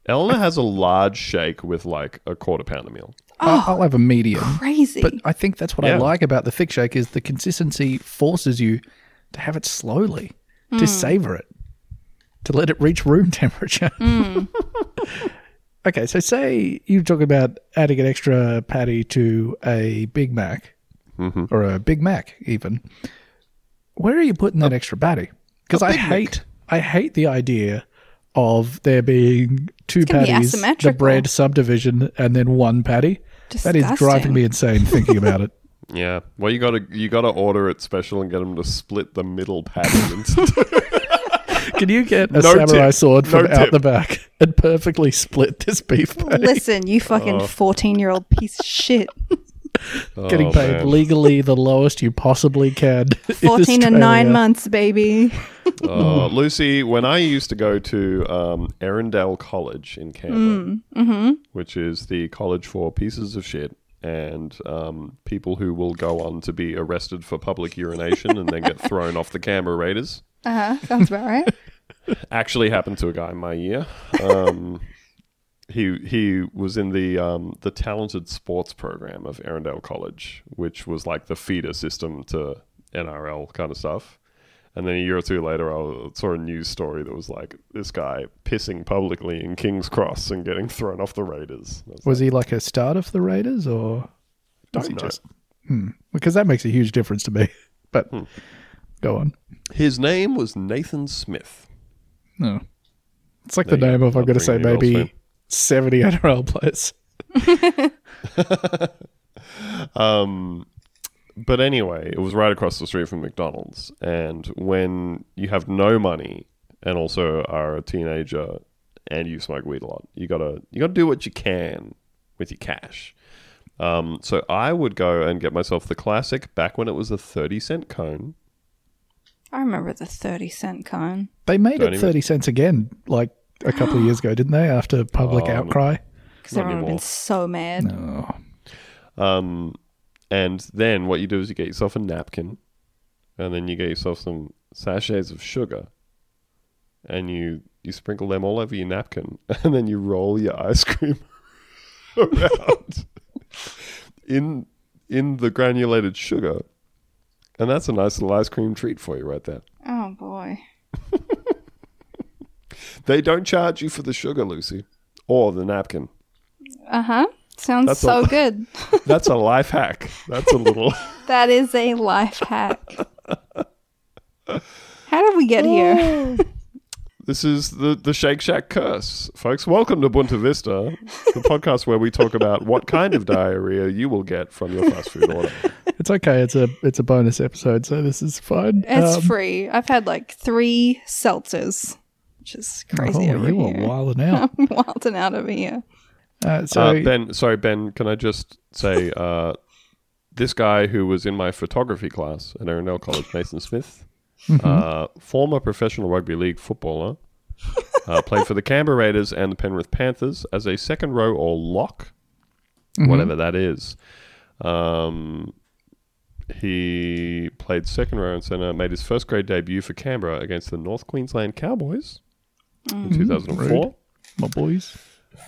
Eleanor has a large shake with like a quarter pound of meal. I'll, I'll have a medium. Crazy. But I think that's what I like about the thick shake is the consistency forces you to have it slowly, to mm. savor it, to let it reach room temperature. Mm. okay, so say you talk about adding an extra patty to a Big Mac mm-hmm. or a Big Mac even. Where are you putting that extra patty? Because I Big Mac. hate I hate the idea of there being two gonna be patties, the bread subdivision, and then one patty. That is driving me insane thinking about it. Yeah. Well, you gotta you gotta order it special and get them to split the middle patty. into Can you get a No samurai tip. sword from No out tip. the back and perfectly split this beef patty? Listen, you fucking 14 year old piece of shit. Getting Oh, paid man. legally the lowest you possibly can. 14 and 9 months, baby. Uh, Lucy, when I used to go to um, Erindale College in Canberra, which is the college for pieces of shit and um, people who will go on to be arrested for public urination and then get thrown off the Canberra Raiders, Uh huh. Sounds about right. actually happened to a guy in my year. Um, he he was in the um, the talented sports program of Erindale College, which was like the feeder system to NRL kind of stuff. And then a year or two later, I saw a news story that was like this guy pissing publicly in King's Cross and getting thrown off the Raiders. Was Was he like a start of the Raiders or Don't know. just. Hmm. Because that makes a huge difference to me. But go on. His name was Nathan Smith. No. It's like the name of, I'm going to say, maybe 70 NRL players. Um, but anyway, it was right across the street from McDonald's. And when you have no money and also are a teenager and you smoke weed a lot, you gotta you gotta do what you can with your cash. Um, so I would go and get myself the classic back when it was a thirty cent cone. I remember the 30 cent cone. They made Don't it even- 30 cents again, like a couple of years ago, didn't they? After public Oh, no. outcry. Because Not everyone would have anymore. been so mad. Oh. Um, and then what you do is you get yourself a napkin, and then you get yourself some sachets of sugar, and you you sprinkle them all over your napkin, and then you roll your ice cream around in in the granulated sugar, and that's a nice little ice cream treat for you right there. Oh, boy. They don't charge you for the sugar, Lucy, or the napkin. Uh huh. Sounds That's so a- good. That's a life hack. That's a little. That is a life hack. How did we get here? This is the, the Shake Shack curse, folks. Welcome to Bunta Vista, the podcast where we talk about what kind of diarrhea you will get from your fast food order. It's okay. It's a it's a bonus episode, so this is fine. It's Um, free. I've had like three seltzers, which is crazy oh, over you were here. wilding out. I'm wilding out over here. Uh, so Uh, ben, sorry, Ben, can I just say uh, this guy who was in my photography class at Erindale College, Nathan Smith, uh, former professional rugby league footballer, uh, played for the Canberra Raiders and the Penrith Panthers as a second row or lock, whatever that is. Um, he played second row and centre, made his first grade debut for Canberra against the North Queensland Cowboys in 2004. my boys.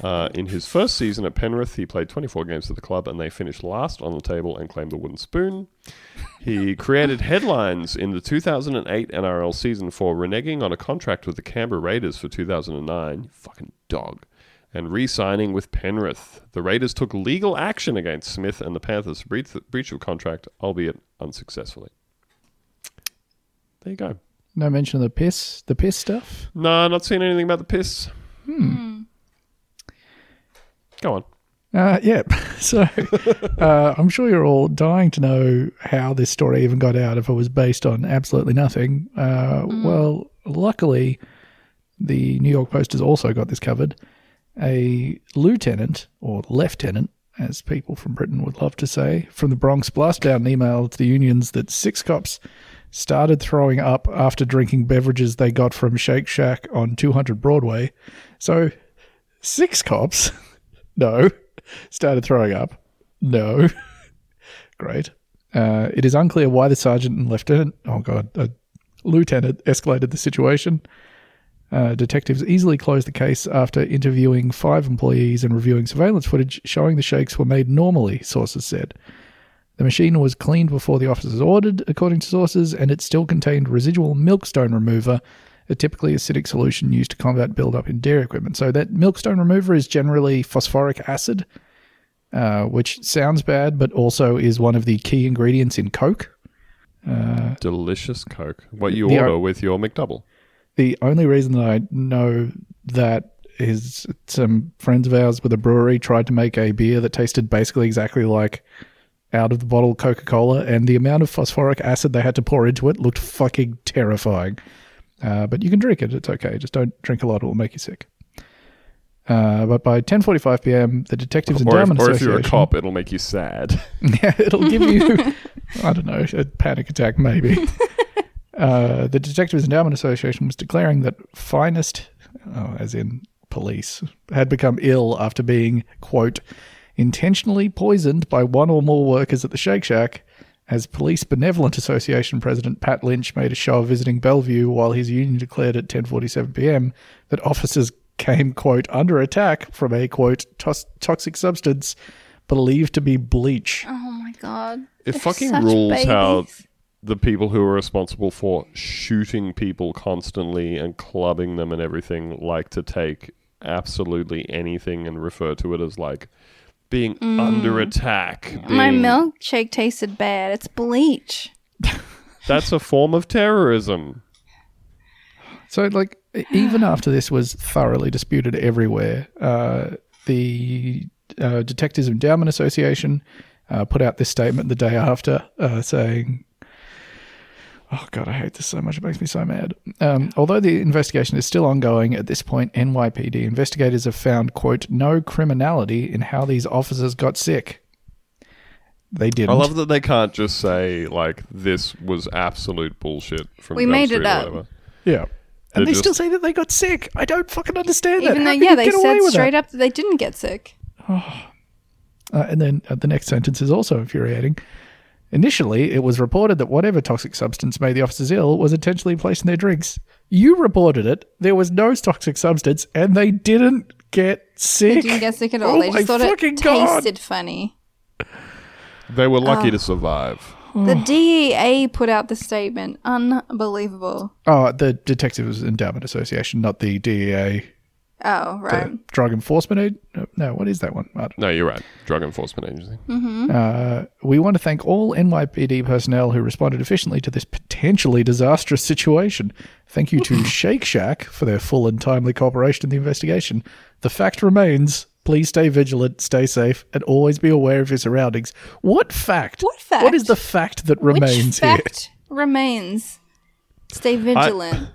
Uh, in his first season at Penrith, he played 24 games for the club and they finished last on the table and claimed the wooden spoon. He created headlines in the 2008 NRL season for reneging on a contract with the Canberra Raiders for 2009. You fucking dog. And re signing with Penrith. The Raiders took legal action against Smith and the Panthers for breach, breach of contract, albeit unsuccessfully. There you go. No mention of the piss, the piss stuff. No, not seeing anything about the piss. Go on. Uh, yeah. So uh, I'm sure you're all dying to know how this story even got out if it was based on absolutely nothing. Uh, Well, luckily, the New York Post has also got this covered. A lieutenant, or lieutenant, as people from Britain would love to say, from the Bronx blasted out an email to the unions that six cops started throwing up after drinking beverages they got from Shake Shack on 200 Broadway. So, six cops, no, started throwing up, no. Great. Uh, it is unclear why the sergeant and lieutenant, oh god, a lieutenant escalated the situation. Uh, detectives easily closed the case after interviewing five employees and reviewing surveillance footage showing the shakes were made normally, sources said. The machine was cleaned before the officers ordered, according to sources, and it still contained residual milkstone remover, a typically acidic solution used to combat buildup in dairy equipment. So that milkstone remover is generally phosphoric acid, uh, which sounds bad, but also is one of the key ingredients in Coke. Delicious Coke. What you order with your McDouble. The only reason that I know that is some friends of ours with a brewery tried to make a beer that tasted basically exactly like out of the bottle Coca Cola, and the amount of phosphoric acid they had to pour into it looked fucking terrifying. Uh, but you can drink it; it's okay. Just don't drink a lot; it will make you sick. Uh, but by 10:45 p.m., the Detectives Or if, Endowment or if you're a Association, cop, it'll make you sad. yeah, it'll give you, I don't know, a panic attack maybe. uh, the Detectives Endowment Association was declaring that finest, oh, as in police, had become ill after being, quote, intentionally poisoned by one or more workers at the Shake Shack. As Police Benevolent Association President Pat Lynch made a show of visiting Bellevue while his union declared at 10:47 p.m. that officers came quote under attack from a quote tos- toxic substance believed to be bleach. Oh my god. It They're fucking such rules how the people who are responsible for shooting people constantly and clubbing them and everything like to take absolutely anything and refer to it as like being under attack. Mm. My milkshake tasted bad. It's bleach. That's a form of terrorism. So, like, even after this was thoroughly disputed everywhere, uh, the uh, Detectives Endowment Association uh, put out this statement the day after uh, saying, Oh, God, I hate this so much. It makes me so mad. Um, although the investigation is still ongoing at this point, NYPD investigators have found, quote, no criminality in how these officers got sick. They didn't. I love that they can't just say like this was absolute bullshit from We Gump made it Street or up. whatever. Yeah. And They're they still say that they got sick. I don't fucking understand Even that. though, How yeah, can they you get away said with straight that? up that they didn't get sick. Uh, and then uh, the next sentence is also infuriating. Initially, it was reported that whatever toxic substance made the officers ill was intentionally placed in their drinks. You reported it. There was no toxic substance, and they didn't get sick. They didn't get sick at all. Oh they just thought it fucking God. tasted funny. They were lucky oh. to survive. The DEA put out the statement. Unbelievable. Oh, the Detectives Endowment Association, not the DEA, Oh, the right. Drug Enforcement Aid. No, no, what is that one? I don't No, you're right. Drug Enforcement Agency. Uh, we want to thank all NYPD personnel who responded efficiently to this potentially disastrous situation. Thank you to Shake Shack for their full and timely cooperation in the investigation. The fact remains please stay vigilant, stay safe, and always be aware of your surroundings. What fact? What fact? What is the fact that remains Which fact remains? Stay vigilant.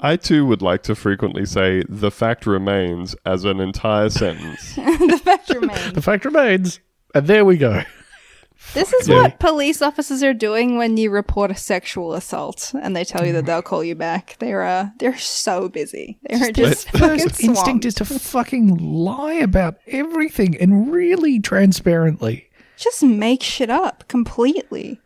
I too would like to frequently say the fact remains as an entire sentence. the fact remains. The fact remains. And there we go. This is Yeah. what police officers are doing when you report a sexual assault and they tell you that they'll call you back. They're uh, they're so busy. They're just Their fucking first instinct is to fucking lie about everything and really transparently. just make shit up completely.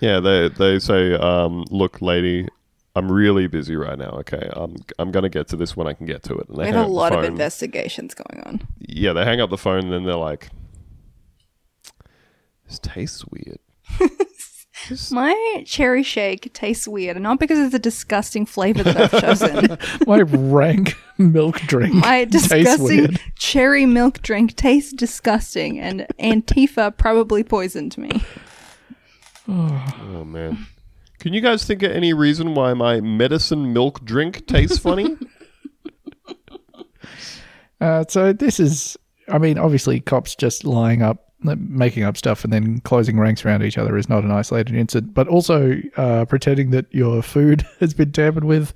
yeah, they they say, um, "Look, lady, I'm really busy right now. Okay, I'm I'm gonna get to this when I can get to it." And they We have a lot of investigations going on. Yeah, they hang up the phone and then they're like, "This tastes weird." My cherry shake tastes weird, and not because it's a disgusting flavor that I've chosen. My rank milk drink. My tastes disgusting weird. cherry milk drink tastes disgusting, and Antifa probably poisoned me. Oh man. Can you guys think of any reason why my medicine milk drink tastes funny? Uh, so this is I mean, obviously, cops just lying up, making up stuff, and then closing ranks around each other is not an isolated incident. But also uh, pretending that your food has been tampered with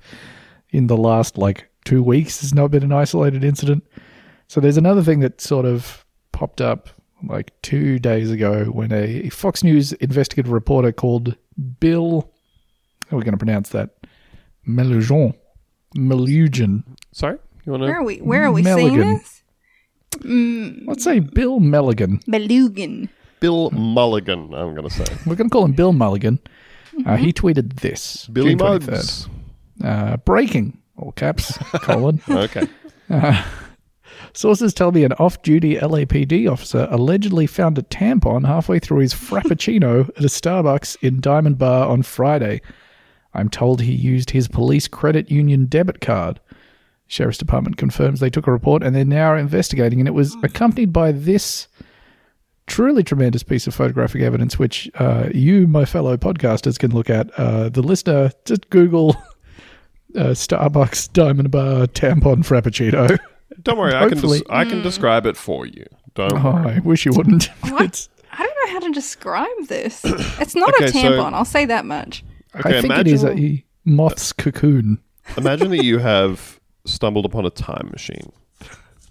in the last like two weeks has not been an isolated incident. So there's another thing that sort of popped up like two days ago when a Fox News investigative reporter called Bill, how are we going to pronounce that? Melujon. Melujon. Sorry, you want Where to? are we? Where are we seeing this? Mm, Let's say Bill Melligan. Belugan. Bill Mulligan. I'm going to say We're going to call him Bill Mulligan. Uh, he tweeted this. Billy Muggs. Uh, breaking, all caps, colon. Okay. Sources tell me an off duty LAPD officer allegedly found a tampon halfway through his Frappuccino at a Starbucks in Diamond Bar on Friday. I'm told he used his police credit union debit card. Sheriff's Department confirms they took a report and they're now investigating, and it was accompanied by this truly tremendous piece of photographic evidence, which uh, you, my fellow podcasters, can look at. Uh, the listener, just Google uh, Starbucks Diamond Bar tampon Frappuccino. Don't worry, I can des- I can describe it for you. Don't Oh, worry. I wish you wouldn't. What? I don't know how to describe this. It's not Okay, a so- tampon. I'll say that much. Okay, I think imagine, it is a moth's cocoon. imagine that you have stumbled upon a time machine.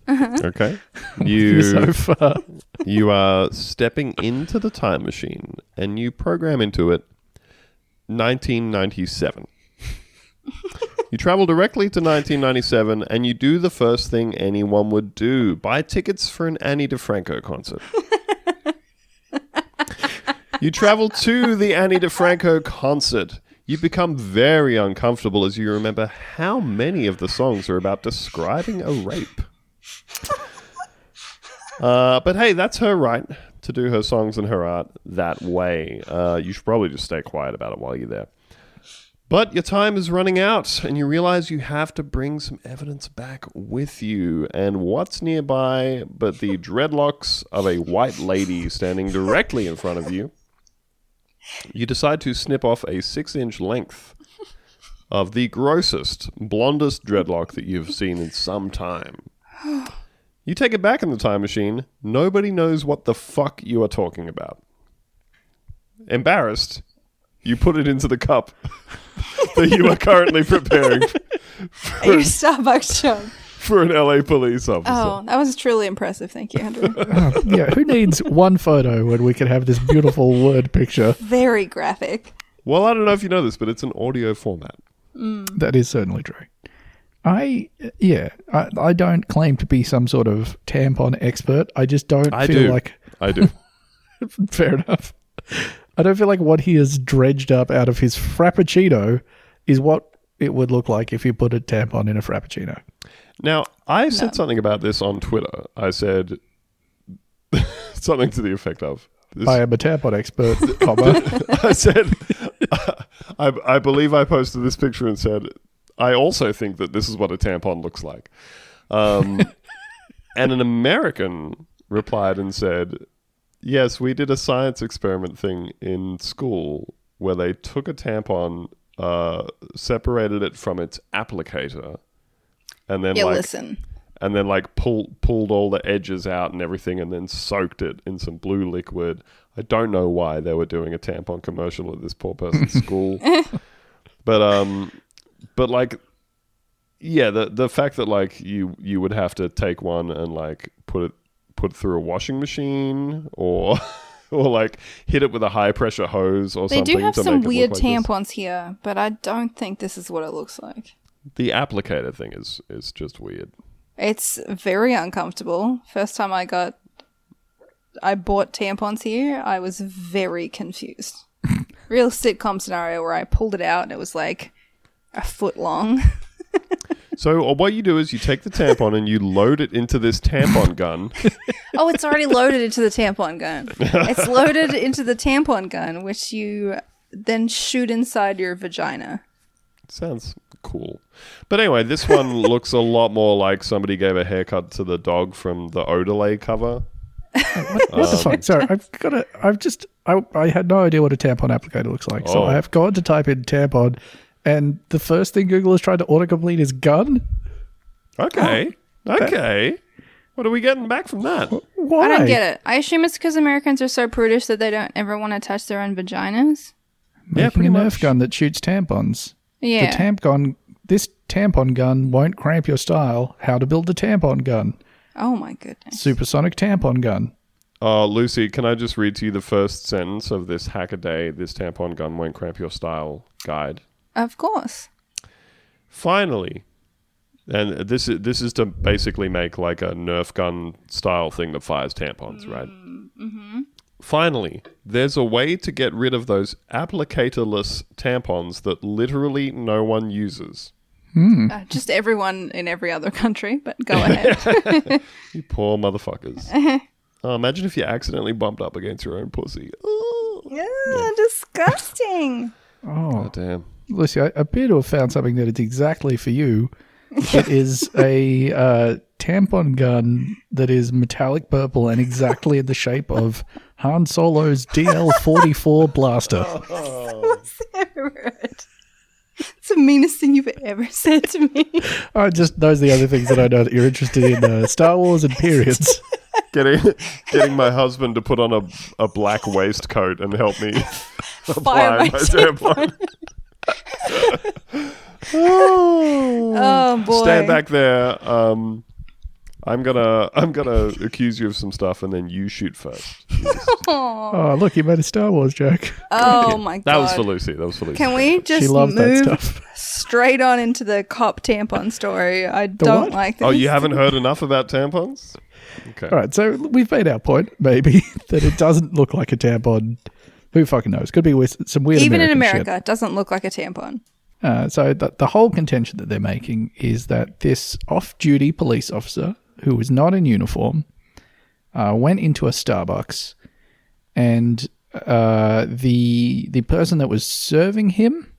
Uh-huh. Okay, You're so far. you are stepping into the time machine and you program into it 1997. you travel directly to 1997 and you do the first thing anyone would do buy tickets for an Ani DiFranco concert. you travel to the Ani DiFranco concert. You become very uncomfortable as you remember how many of the songs are about describing a rape. Uh, but hey, that's her right to do her songs and her art that way. Uh, you should probably just stay quiet about it while you're there. But your time is running out, and you realize you have to bring some evidence back with you. And what's nearby but the dreadlocks of a white lady standing directly in front of you? You decide to snip off a six inch length of the grossest, blondest dreadlock that you've seen in some time. You take it back in the time machine. Nobody knows what the fuck you are talking about. Embarrassed, you put it into the cup that you are currently preparing At your Starbucks shop. For an LA police officer. Oh, that was truly impressive. Thank you, Andrew. Oh, yeah, who needs one photo when we can have this beautiful word picture? Very graphic. Well, I don't know if you know this, but it's an audio format. Mm. That is certainly true. I, yeah, I, I don't claim to be some sort of tampon expert. I just don't I feel do. like, I do. fair enough. I don't feel like what he has dredged up out of his Frappuccino is what it would look like if you put a tampon in a Frappuccino. Now, I said something about this on Twitter. I said something to the effect of this, I am a tampon expert, comma. I said, I, I believe I posted this picture and said, I also think that this is what a tampon looks like. Um, and an American replied and said, Yes, we did a science experiment thing in school where they took a tampon, uh, separated it from its applicator, and then Yeah, like listen. and then like pull, pulled all the edges out and everything and then soaked it in some blue liquid. I don't know why they were doing a tampon commercial at this poor person's school. But um but like yeah, the the fact that like you you would have to take one and like put it put it through a washing machine or or like hit it with a high pressure hose or They something They do have to some weird look like this. tampons here, but I don't think this is what it looks like. The applicator thing is is just weird. It's very uncomfortable. First time I got, I bought tampons here, I was very confused. Real sitcom scenario where I pulled it out and it was like a foot long. So uh, what you do is you take the tampon and you load it into this tampon gun. oh, it's already loaded into the tampon gun. It's loaded into the tampon gun, which you then shoot inside your vagina. Sounds cool. But anyway, this one looks a lot more like somebody gave a haircut to the dog from the Odelay cover. What the fuck? Um, Sorry, I've got to. I've just. I, I had no idea what a tampon applicator looks like, so Oh. I have gone to type in tampon, and the first thing Google has tried to autocomplete is gun. Okay. Ah, okay. What are we getting back from that? Why? I don't get it. I assume it's because Americans are so prudish that they don't ever want to touch their own vaginas. Yeah, Making pretty a Nerf much. gun that shoots tampons. Yeah. The tampon. This tampon gun won't cramp your style. How to build a tampon gun? oh my goodness. Supersonic tampon gun. Oh, Lucy, can I just read to you the first sentence of this Hackaday, this tampon gun won't cramp your style guide? Of course. Finally, and this is this is to basically make like a Nerf gun style thing that fires tampons, right? Mm-hmm. Finally, there's a way to get rid of those applicatorless tampons that literally no one uses. Uh, just everyone in every other country, but go ahead. You poor motherfuckers. oh, imagine if you accidentally bumped up against your own pussy. Oh, yeah, disgusting. Oh, damn. Lucy, I appear to have found something that is exactly for you. It is a uh, tampon gun that is metallic purple and exactly the shape of Han Solo's DL44 blaster. It's the meanest thing you've ever said to me. I just those are the other things that I know that you're interested in: uh, Star Wars and periods. Getting getting my husband to put on a, a black waistcoat and help me apply Fire my my tampon. Oh boy. Stand back there. Um, I'm gonna I'm gonna accuse you of some stuff, and then you shoot first. Oh, look, you made a Star Wars joke. Oh my god. That was for Lucy. That was for Lucy. Can we just She loves that move stuff. straight on into the cop tampon story? I don't what? like this. Oh, you haven't heard enough about tampons? Okay. All right, so we've made our point, maybe that it doesn't look like a tampon. Who fucking knows? Could be with some weird. Even in American shit. America, it doesn't look like a tampon. Uh, so the, the whole contention that they're making is that this off-duty police officer who was not in uniform uh, went into a Starbucks, and uh, the the person that was serving him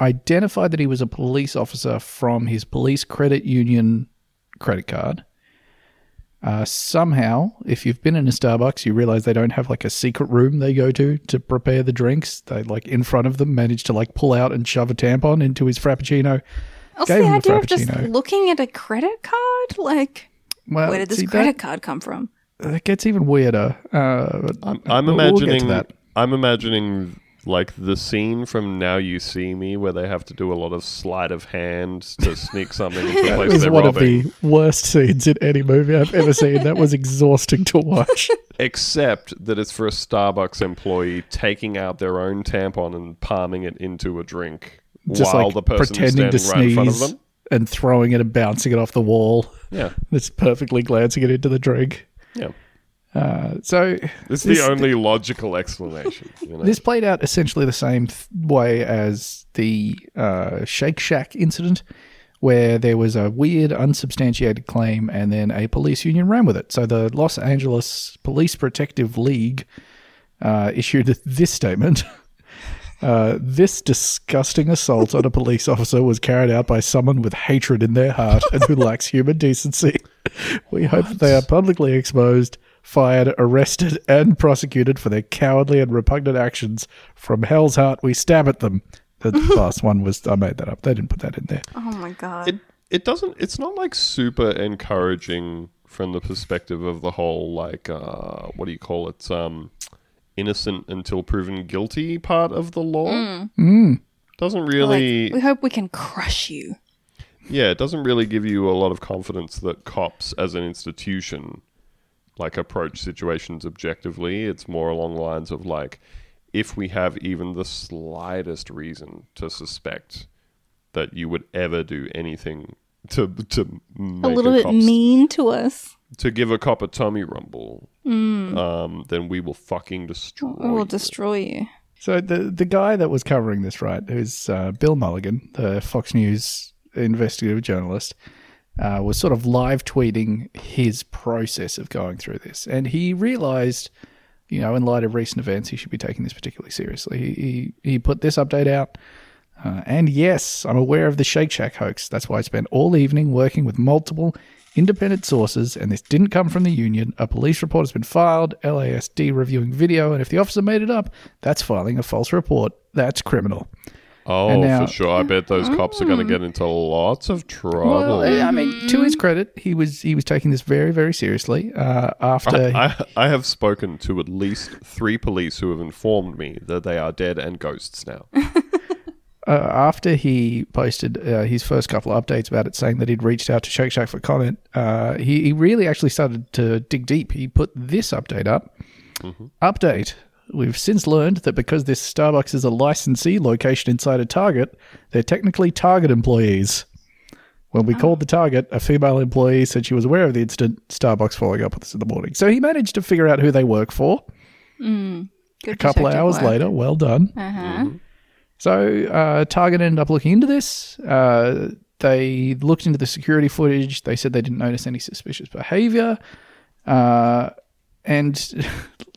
identified that he was a police officer from his police credit union credit card. Uh, somehow, if you've been in a Starbucks, you realize they don't have like a secret room they go to to prepare the drinks. They like in front of them manage to like pull out and shove a tampon into his frappuccino. Also, the idea of just looking at a credit card, like, Well, where did this see, credit card come from? That, that gets even weirder. Uh, but I'm, I'm we'll- we'll get to imagining that. I'm imagining like the scene from Now You See Me where they have to do a lot of sleight of hand to sneak something into the place was they're one robbing. of the worst scenes in any movie I've ever seen. That was exhausting to watch. Except that it's for a Starbucks employee taking out their own tampon and palming it into a drink Just while like the person pretending to standing right in front of sneeze them. And throwing it and bouncing it off the wall. Yeah, It's perfectly glancing it into the drink. yeah. Uh, so This is This- the only logical explanation. You know? This played out essentially the same th- way as the uh, Shake Shack incident, where there was a weird, unsubstantiated claim, and then a police union ran with it. So the Los Angeles Police Protective League uh, issued this statement. Uh, this disgusting assault on a police officer was carried out by someone with hatred in their heart and who lacks human decency. We hope that they are publicly exposed, fired, arrested, and prosecuted for their cowardly and repugnant actions. From hell's heart, we stab at them. The last one was, I made that up. They didn't put that in there. Oh my god. it it doesn't it's not like super encouraging from the perspective of the whole like uh what do you call it um innocent until proven guilty part of the law Mm. doesn't Like, really we hope we can crush you. yeah it doesn't really give you a lot of confidence that cops as an institution like approach situations objectively it's more along the lines of like if we have even the slightest reason to suspect that you would ever do anything to to make A little bit cop's- mean to us. to give a cop a tummy rumble, um, then we will fucking destroy. We will you. destroy you. So the the guy that was covering this, right, who's uh, Bill Mulligan, the Fox News investigative journalist, uh, was sort of live tweeting his process of going through this, and he realized, you know, in light of recent events, he should be taking this particularly seriously. He he, he put this update out. Uh, and yes, I'm aware of the Shake Shack hoax. That's why I spent all evening working with multiple independent sources, and this didn't come from the union. A police report has been filed, LASD reviewing video, and if the officer made it up, that's filing a false report. That's criminal. Oh, now- for sure. I bet those cops are going to get into lots of trouble. Well, I mean, to his credit, he was he was taking this very very seriously. Uh, after I, I have spoken to at least three police who have informed me that they are dead and ghosts now. uh, after he posted uh, his first couple of updates about it, saying that he'd reached out to Shake Shack for comment, uh, he, he really actually started to dig deep. He put this update up. Update. We've since learned that because this Starbucks is a licensee location inside a Target, they're technically Target employees. When we called the Target, a female employee said she was aware of the incident, Starbucks following up with us in the morning. So he managed to figure out who they work for. Good A couple of hours work. later, well done. Uh-huh. So uh, Target ended up looking into this. Uh, they looked into the security footage. They said they didn't notice any suspicious behavior. Uh, and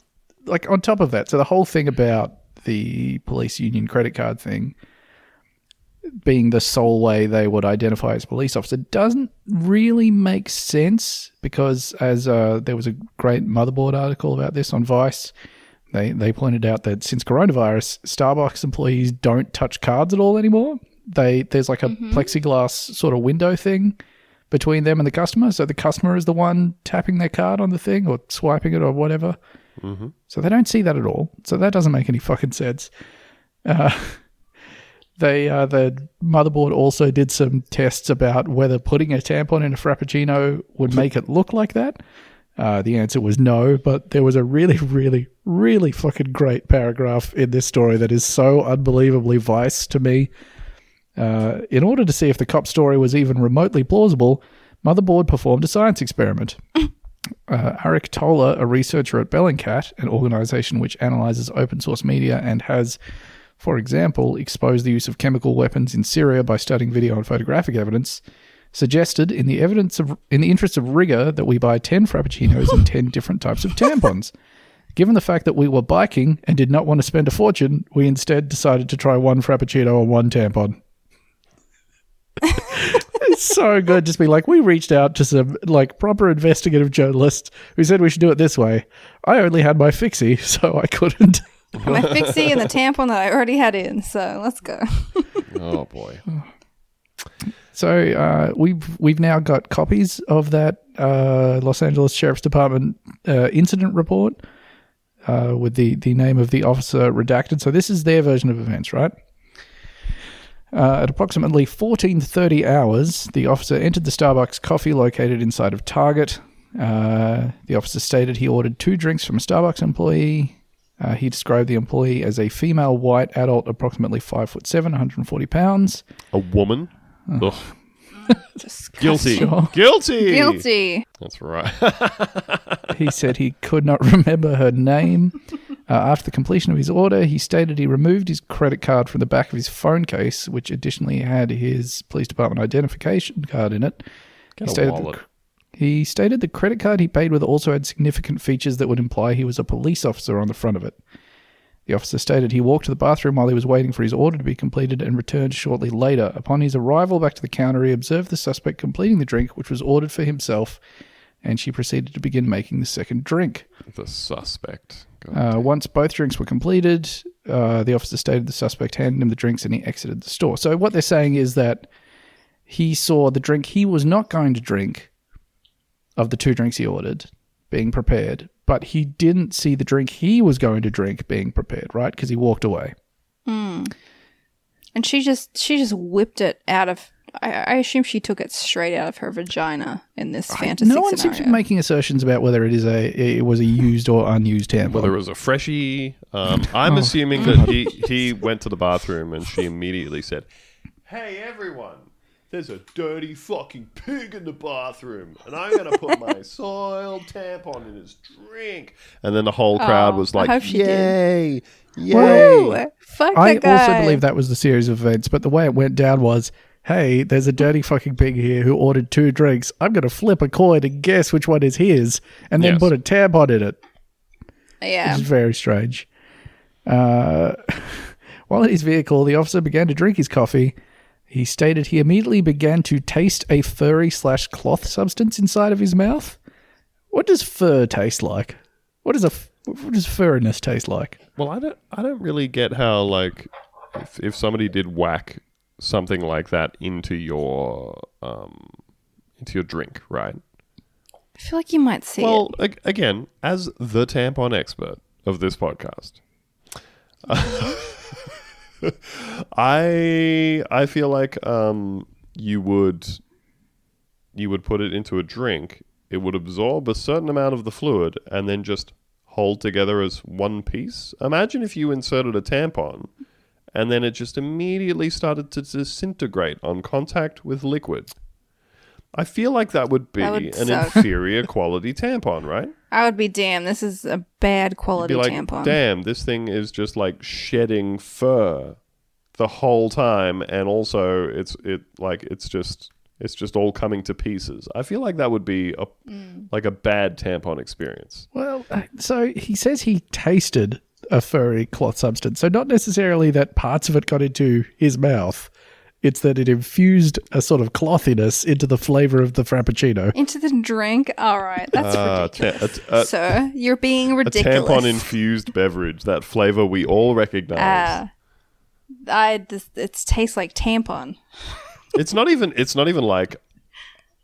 like on top of that, so the whole thing about the police union credit card thing being the sole way they would identify as police officer doesn't really make sense because as uh, there was a great motherboard article about this on Vice, they they pointed out that since coronavirus, Starbucks employees don't touch cards at all anymore. They there's like a plexiglass sort of window thing between them and the customer, so the customer is the one tapping their card on the thing or swiping it or whatever. So they don't see that at all. So that doesn't make any fucking sense. Uh, they uh, the motherboard also did some tests about whether putting a tampon in a frappuccino would make it look like that. Uh, the answer was no, but there was a really, really, really fucking great paragraph in this story that is so unbelievably vice to me. Uh, in order to see if the cop story was even remotely plausible, Motherboard performed a science experiment. Uh, Aric Toler, a researcher at Bellingcat, an organization which analyzes open source media and has, for example, exposed the use of chemical weapons in Syria by studying video and photographic evidence, suggested, in the evidence of in the interest of rigor, that we buy ten frappuccinos and ten different types of tampons. Given the fact that we were biking and did not want to spend a fortune, we instead decided to try one frappuccino and one tampon. it's so good. Just be like, we reached out to some like proper investigative journalists who said we should do it this way. I only had my fixie, so I couldn't. My fixie and the tampon that I already had in. So let's go. Oh boy. So uh, we've we've now got copies of that uh, Los Angeles Sheriff's Department uh, incident report uh, with the the name of the officer redacted. So this is their version of events, right? Uh, at approximately 14:30 hours, the officer entered the Starbucks coffee located inside of Target. Uh, the officer stated he ordered two drinks from a Starbucks employee. He described the employee as a female white adult, approximately five foot seven, 140 pounds. A woman? Ugh. Guilty. Sure. Guilty. Guilty. That's right. he said he could not remember her name. Uh, after the completion of his order, he stated he removed his credit card from the back of his phone case, which additionally had his police department identification card in it. Get a stated wallet. The, he stated the credit card he paid with also had significant features that would imply he was a police officer on the front of it. The officer stated he walked to the bathroom while he was waiting for his order to be completed and returned shortly later. Upon his arrival back to the counter, he observed the suspect completing the drink, which was ordered for himself, and she proceeded to begin making the second drink. The suspect. Uh, once both drinks were completed, uh, the officer stated the suspect handed him the drinks and he exited the store. So what they're saying is that he saw the drink he was not going to drink of the two drinks he ordered being prepared, but he didn't see the drink he was going to drink being prepared, right? Because he walked away. And she just she just whipped it out of. I, I assume she took it straight out of her vagina in this fantasy no one seems to be making assertions about whether it is a it was a used or unused tampon. Whether it was a freshie, um, I'm assuming that he, he went to the bathroom and she immediately said, "Hey everyone, there's a dirty fucking pig in the bathroom, and I'm gonna put my soiled tampon in his drink." And then the whole crowd Oh, was I like, hope she "Yay, yay!" Woo! Fuck I that guy. also believe that was the series of events, but the way it went down was, hey, there's a dirty fucking pig here who ordered two drinks. I'm going to flip a coin and guess which one is his, and then Yes. put a tampon in it. Yeah. Which is very strange. Uh, while in his vehicle, the officer began to drink his coffee. He stated he immediately began to taste a furry slash cloth substance inside of his mouth. What does fur taste like? What does a f- what does furriness taste like? Well, I don't, I don't really get how like if if somebody did whack something like that into your um into your drink, right? I feel like you might see Well, ag- again, as the tampon expert of this podcast, I I feel like um, you would you would put it into a drink. It would absorb a certain amount of the fluid and then just hold together as one piece. Imagine if you inserted a tampon and then it just immediately started to disintegrate on contact with liquid. I feel like that would be That would an suck. inferior quality tampon, right? I would be damn. This is a bad You'd quality be like, tampon. damn, this thing is just like shedding fur the whole time, and also it's it like it's just it's just all coming to pieces. I feel like that would be a Mm. like a bad tampon experience. Well, uh, so he says he tasted a furry cloth substance. So not necessarily that parts of it got into his mouth. It's that it infused a sort of clothiness into the flavor of the frappuccino. Into the drink. All right, that's ta- ridiculous. a, a, Sir, you're being ridiculous. a ridiculous. tampon infused beverage, that flavor we all recognize. Ah, I this it tastes like tampon. it's not even it's not even like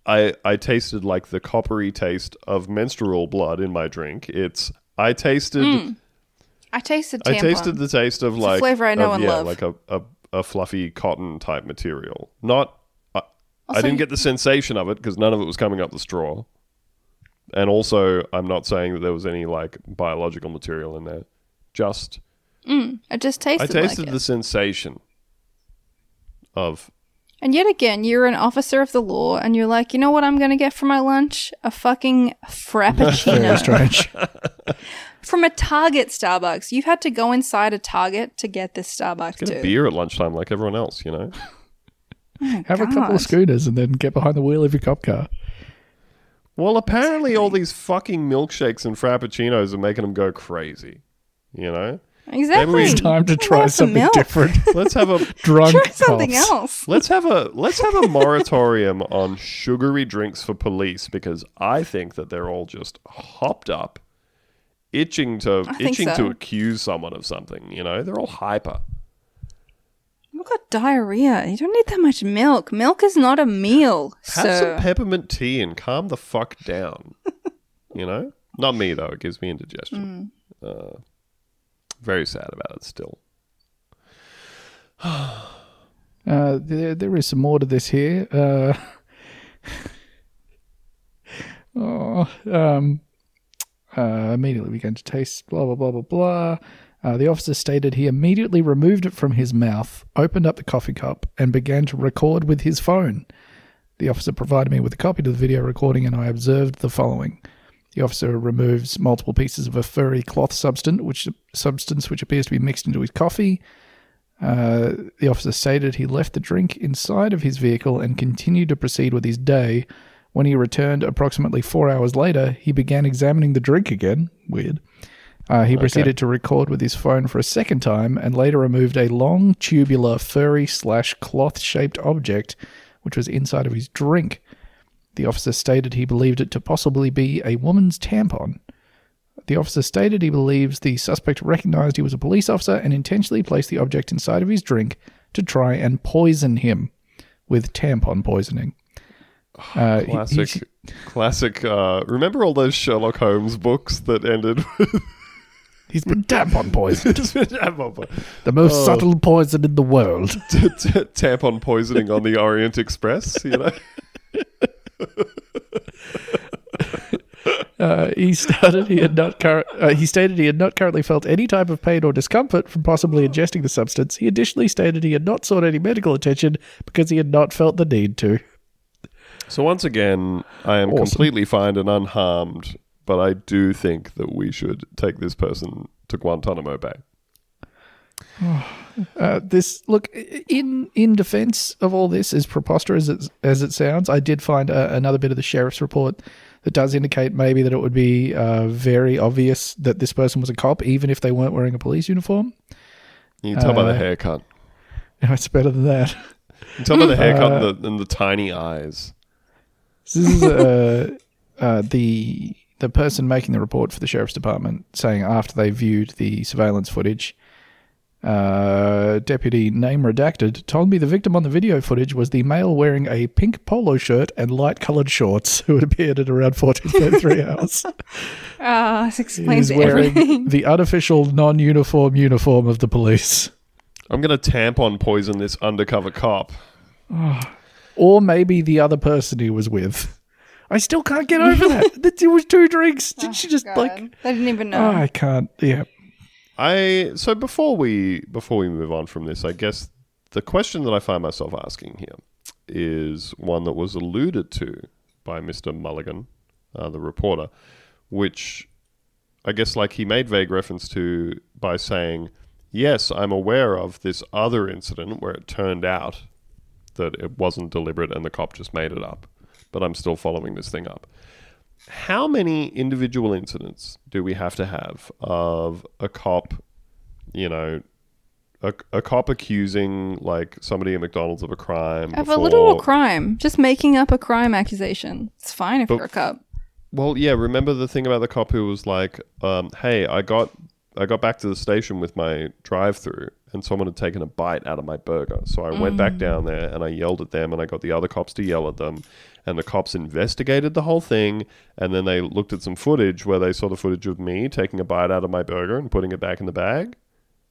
I I tasted like the coppery taste of menstrual blood in my drink. It's I tasted I tasted tampon. I tasted the taste of a like flavor I know of, and yeah, love. like a, a a fluffy cotton type material. Not I, I didn't get the sensation of it because none of it was coming up the straw. And also, I'm not saying that there was any like biological material in there. Just mm, I just tasted, I tasted like the it. sensation of And yet again, you're an officer of the law, and you're like, you know what I'm going to get for my lunch? A fucking Very frappuccino strange. from a Target Starbucks. You've had to go inside a Target to get this Starbucks get a beer at lunchtime like everyone else. You know. Oh have a couple of scooters and then get behind the wheel of your cop car. Well, apparently all these fucking milkshakes and frappuccinos are making them go crazy. You know, Exactly. It's Time to try some something milk. different. let's have a Drunk Try something cops. else. let's have a let's have a moratorium on sugary drinks for police because I think that they're all just hopped up, itching to I think itching to accuse someone of something. You know, they're all hyper. You've got diarrhea. You don't need that much milk. Milk is not a meal, Have sir. some peppermint tea and calm the fuck down. you know, not me though. It gives me indigestion. Uh, very sad about it still. Uh, there, there is some more to this here. Uh, oh, um, uh, immediately began to taste blah, blah, blah, blah, blah. Uh, the officer stated he immediately removed it from his mouth, opened up the coffee cup, and began to record with his phone. The officer provided me with a copy of the video recording, and I observed the following. The officer removes multiple pieces of a furry cloth substance, which substance which appears to be mixed into his coffee. Uh, the officer stated he left the drink inside of his vehicle and continued to proceed with his day. When he returned approximately four hours later, he began examining the drink again. Weird. Uh, he proceeded to record with his phone for a second time and later removed a long, tubular, furry slash cloth shaped object which was inside of his drink. The officer stated he believed it to possibly be a woman's tampon. The officer stated he believes the suspect recognized he was a police officer and intentionally placed the object inside of his drink to try and poison him with tampon poisoning. Uh, he- Classic, he's- classic. Uh, remember all those Sherlock Holmes books that ended with he's been tampon poisoned. tampon The most Oh. subtle poison in the world. tampon poisoning on the Orient Express. You know, Uh, he started he had not cur- uh, he stated he had not currently felt any type of pain or discomfort from possibly ingesting the substance. He additionally stated he had not sought any medical attention because he had not felt the need to. So once again, I am Awesome. completely fine and unharmed, but I do think that we should take this person to Guantanamo Bay. Uh, this look in in defense of all this, as preposterous as, as it sounds, I did find uh, another bit of the sheriff's report that does indicate maybe that it would be uh, very obvious that this person was a cop, even if they weren't wearing a police uniform. You can tell by Uh, the haircut. You know, it's better than that. You can tell by the haircut uh, and, the, and the tiny eyes. This is uh, uh, the the person making the report for the sheriff's department saying after they viewed the surveillance footage, Uh, deputy name redacted told me the victim on the video footage was the male wearing a pink polo shirt and light coloured shorts who had appeared at around 14.33 hours. Ah, this explains He's wearing everything. the unofficial non uniform uniform of the police. I'm going to tampon poison this undercover cop. Or maybe the other person he was with. I still can't get over that. That It was two drinks. Did she just God, like. they didn't even Oh, know. I can't. Yeah. I so before we before we move on from this, I guess the question that I find myself asking here is one that was alluded to by Mr. Mulligan, uh, the reporter, which I guess like he made vague reference to by saying, "Yes, I'm aware of this other incident where it turned out that it wasn't deliberate and the cop just made it up, but I'm still following this thing up." How many individual incidents do we have to have of a cop, you know, a, a cop accusing like somebody at McDonald's of a crime? Of a before- little crime, just making up a crime accusation. It's fine if But- you're a cop. Well, yeah. Remember the thing about the cop who was like, um, "Hey, I got I got back to the station with my drive-through, and someone had taken a bite out of my burger. So I went back mm. down there and I yelled at them, and I got the other cops to yell at them, and the cops investigated the whole thing, and then they looked at some footage where they saw the footage of me taking a bite out of my burger and putting it back in the bag."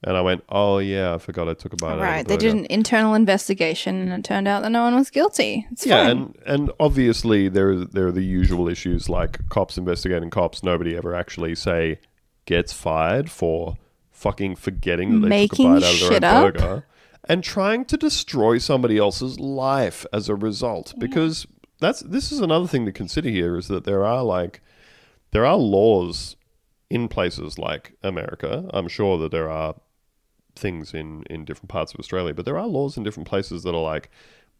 And I went, "Oh yeah, I forgot I took a bite out of Right. the They did an internal investigation and it turned out that no one was guilty. It's yeah, fine. and and obviously there are there are the usual issues like cops investigating cops. Nobody ever actually say gets fired for fucking forgetting that they Making took a bite out of their shit own up? burger and trying to destroy somebody else's life as a result. Because that's this is another thing to consider here is that there are like there are laws in places like America. I'm sure that there are things in in different parts of Australia, but there are laws in different places that are like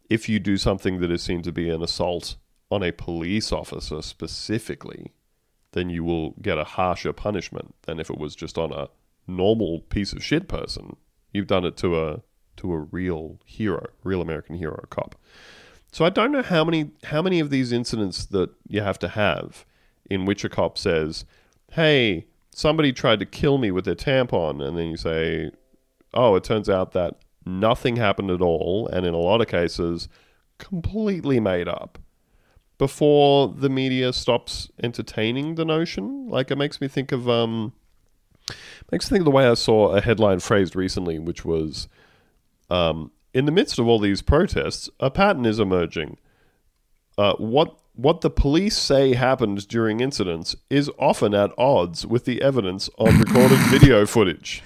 if you do something that is seen to be an assault on a police officer specifically, then you will get a harsher punishment than if it was just on a normal piece of shit person. You've done it to a to a real hero, real American hero cop. So I don't know how many how many of these incidents that you have to have in which a cop says, "Hey, somebody tried to kill me with their tampon," and then you say, "Oh, it turns out that nothing happened at all," and in a lot of cases, completely made up. Before the media stops entertaining the notion, like it makes me think of um, makes me think of the way I saw a headline phrased recently, which was um, in the midst of all these protests, a pattern is emerging. Uh, what what the police say happened during incidents is often at odds with the evidence on recorded video footage.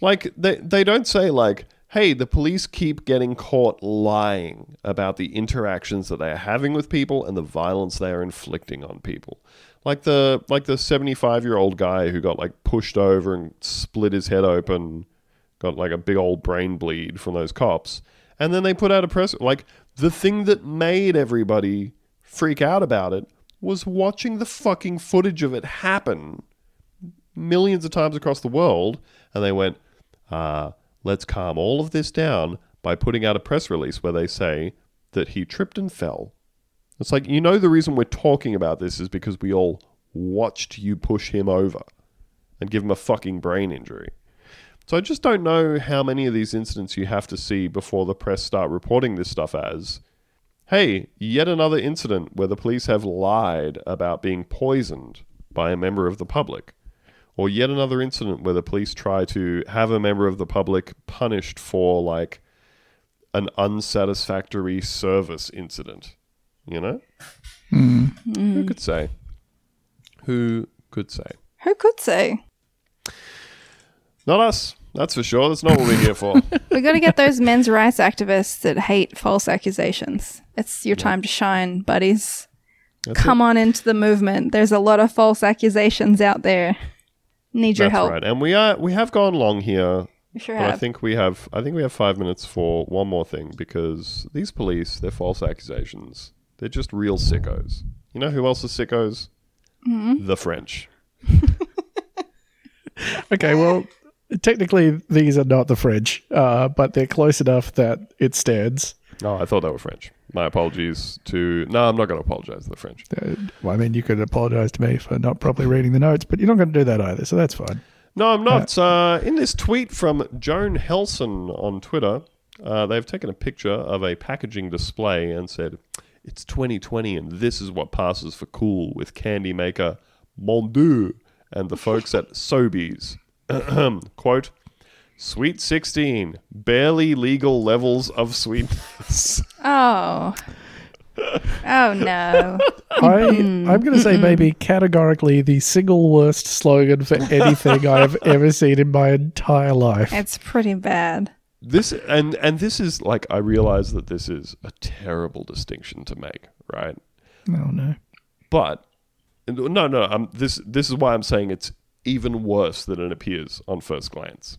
Like they they don't say like, hey, the police keep getting caught lying about the interactions that they are having with people and the violence they are inflicting on people. Like the like the 75-year-old guy who got like pushed over and split his head open, got like a big old brain bleed from those cops. And then they put out a press like the thing that made everybody freak out about it was watching the fucking footage of it happen millions of times across the world, and they went, uh, let's calm all of this down by putting out a press release where they say that he tripped and fell. It's like, you know, the reason we're talking about this is because we all watched you push him over and give him a fucking brain injury. So I just don't know how many of these incidents you have to see before the press start reporting this stuff as, hey, yet another incident where the police have lied about being poisoned by a member of the public. Or yet another incident where the police try to have a member of the public punished for like an unsatisfactory service incident. You know? Hmm. Hmm. Who could say? Who could say? Who could say? Not us. That's for sure. That's not what we're here for. We got to get those men's rights activists that hate false accusations. It's your time to shine, buddies. That's Come on into the movement. There's a lot of false accusations out there. Need your That's help. right. And we are we have gone long here We sure But I think we have I think we have five minutes for one more thing because these police, they're false accusations. They're just real sickos. You know who else is sickos? Mm-hmm. The French. Okay, well, technically these are not the French, uh, but they're close enough that it stands. Oh, I thought they were French. My apologies to No, I'm not gonna apologize to the French. Uh, well, I mean, you could apologize to me for not properly reading the notes, but you're not going to do that either, so that's fine. No, I'm not. Uh, in this tweet from Joan Helson on Twitter, uh, they've taken a picture of a packaging display and said, It's 2020 and this is what passes for cool with candy maker Mon Dieu and the folks at Sobeys. Quote, Sweet 16, barely legal levels of sweetness. Oh. Oh no. I, I'm going to say maybe categorically the single worst slogan for anything I have ever seen in my entire life. It's pretty bad. This and and this is like I realize that this is a terrible distinction to make, right? Oh no. But no, no, um, this this is why I'm saying it's even worse than it appears on first glance.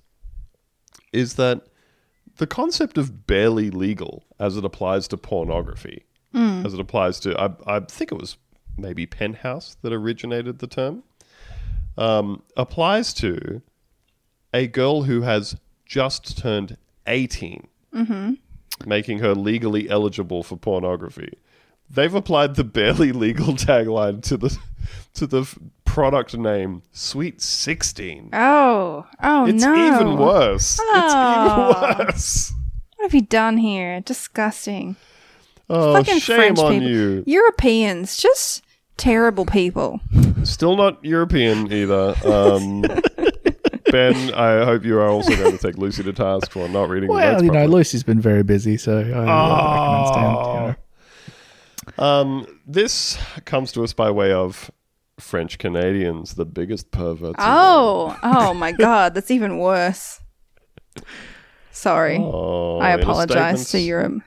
Is that the concept of barely legal as it applies to pornography, as it applies to I, I think it was maybe Penthouse that originated the term, um, applies to a girl who has just turned 18, making her legally eligible for pornography. They've applied the barely legal tagline to the to the product name Sweet 16. Oh. Oh It's no. even worse. Oh. It's even worse. What have you done here? Disgusting. Oh, Fucking shame French on people. you. Europeans, just terrible people. Still not European either. Um, ben, I hope you are also going to take Lucy to task for not reading the Well, notes you know, properly. Lucy's been very busy, so I, I can understand. you know. Um, this comes to us by way of French Canadians, the biggest perverts. in the world. Oh. Oh my god, that's even worse. Sorry. Oh, I apologize to statement- Europe.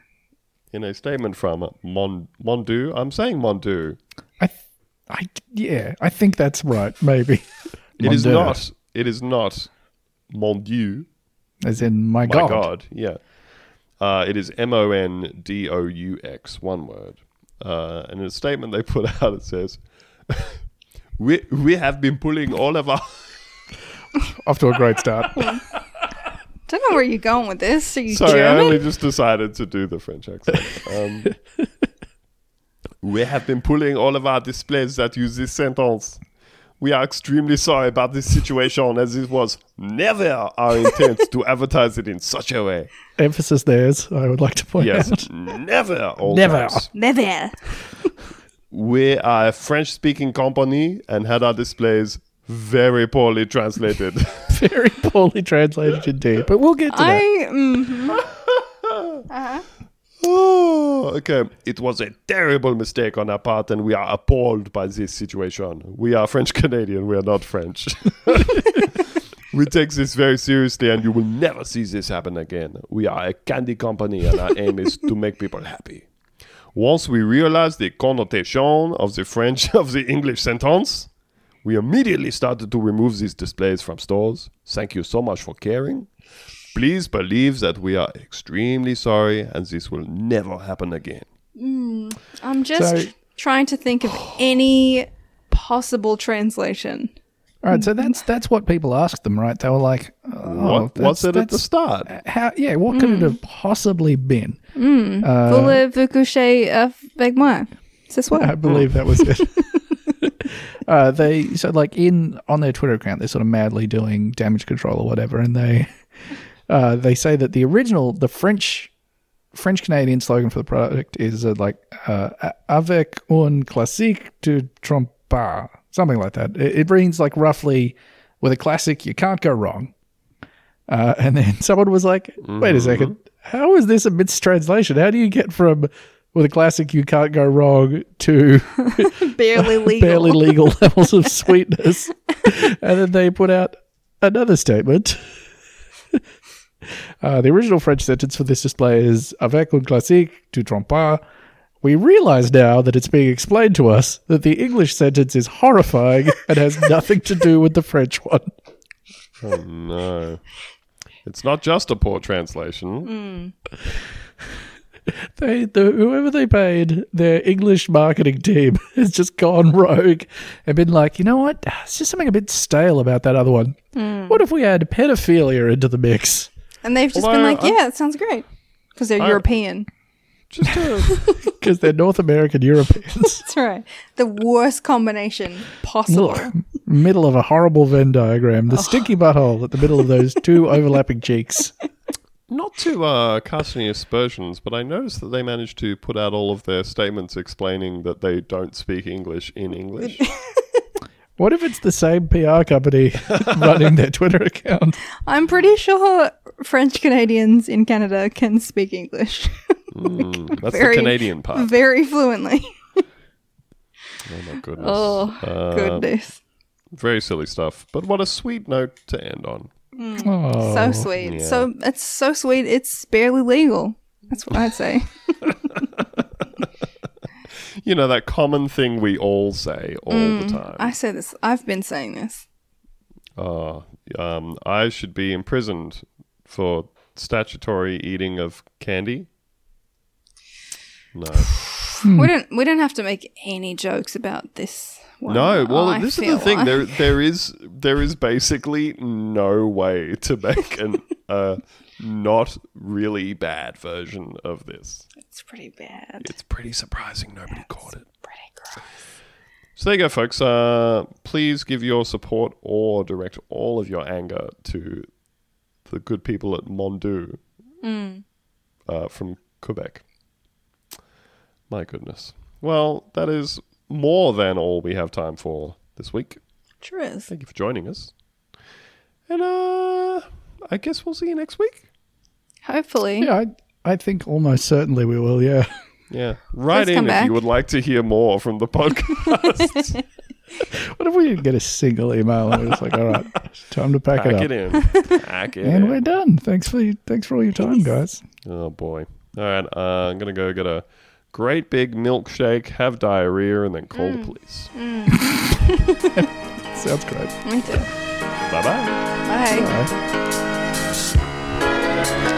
In a statement from Mon Mondoux, I'm saying Mondoux. I, th- I, yeah, I think that's right. Maybe It is not. It is not Mon Dieu. as in my, My God. God. Yeah. Uh, it is M O N D O U X, one word. Uh, and in a statement they put out, it says, "We we have been pulling all of our." Off to a great start. Don't know where you're going with this. Are you Sorry, I only just decided to do the French accent. Um, we have been pulling all of our displays that use this sentence. We are extremely sorry about this situation, as it was never our intent to advertise it in such a way. Emphasis there's. I would like to point Yes, out. never. Never. caps. Never. We are a French speaking company and had our displays very poorly translated. Very poorly translated indeed, but we'll get to I. that. mhm. oh, okay. It was a terrible mistake on our part, and we are appalled by this situation. We are French Canadian, we are not French. we take this very seriously, and you will never see this happen again. We are a candy company, and our aim is to make people happy. Once we realized the connotation of the French of the English sentence, we immediately started to remove these displays from stores. Thank you so much for caring. Please believe that we are extremely sorry and this will never happen again. Hmm, I'm just So- trying to think of any possible translation. All right, so that's that's what people asked them, right? They were like, oh, what that's- was it at the start? Uh, how? Yeah, what could it hmm. have possibly been? Hmm. Uh, Voulez-vous coucher avec moi? C'est ça. I believe that was it. uh, they so like in on their Twitter account, they're sort of madly doing damage control or whatever, and they uh, they say that the original, the French French Canadian slogan for the product is uh, like uh, "avec un classique tu trompes something like that. It, it means like roughly, with a classic, you can't go wrong. Uh, and then someone was like, "Wait a second, how is this a mistranslation? How do you get from with a classic you can't go wrong to Barely legal. barely legal levels of sweetness?" and then they put out another statement. Uh, the original French sentence for this display is "Avec un classique, tu trompes pas." We realize now that it's being explained to us that the English sentence is horrifying and has nothing to do with the French one. Oh no. It's not just a poor translation. They, the, whoever they paid, their English marketing team has just gone rogue and been like, you know what? It's just something a bit stale about that other one. What if we add pedophilia into the mix? And they've just Although been like, I- yeah, it sounds great. Because they're I- European. Just Because they're North American Europeans. That's right. The worst combination possible. Ugh. middle of a horrible Venn diagram. The stinky butthole at the middle of those two overlapping cheeks. Not to uh, cast any aspersions, but I noticed that they managed to put out all of their statements explaining that they don't speak English in English. What if it's the same PR company running their Twitter account? I'm pretty sure French Canadians in Canada can speak English Mm, that's Very- the Canadian part. very fluently. Oh my goodness. Oh, Uh, goodness. Very silly stuff. But what a sweet note to end on. Oh, so sweet. yeah. So it's so sweet. It's barely legal. That's what I'd say. You know, that common thing we all say all the time. I say this. I've been saying this. Oh, um, I should be imprisoned for statutory eating of candy. No, We don't. We don't have to make any jokes about this. One. no. Well, I this is the thing. like- There, there is, there is basically no way to make an uh, not really bad version of this. It's pretty bad. It's pretty surprising nobody caught it. Pretty gross. So there you go, folks. Uh, please give your support or direct all of your anger to the good people at Mondoux uh, from Quebec. My goodness. Well, that is more than all we have time for this week. Sure is. Thank you for joining us. And uh, I guess we'll see you next week. Hopefully. Yeah, I, I think almost certainly we will, yeah. Yeah. Write Please in if back. you would like to hear more from the podcast. What if we didn't get a single email and we're just like, all right, time to pack, Pack it up. it in. Pack it And in. we're done. Thanks for thanks for all your time, guys. Oh boy. All right, uh, I'm gonna go get a great big milkshake, have diarrhea, and then call the police. Sounds great. Me too. Bye bye. Bye. Bye.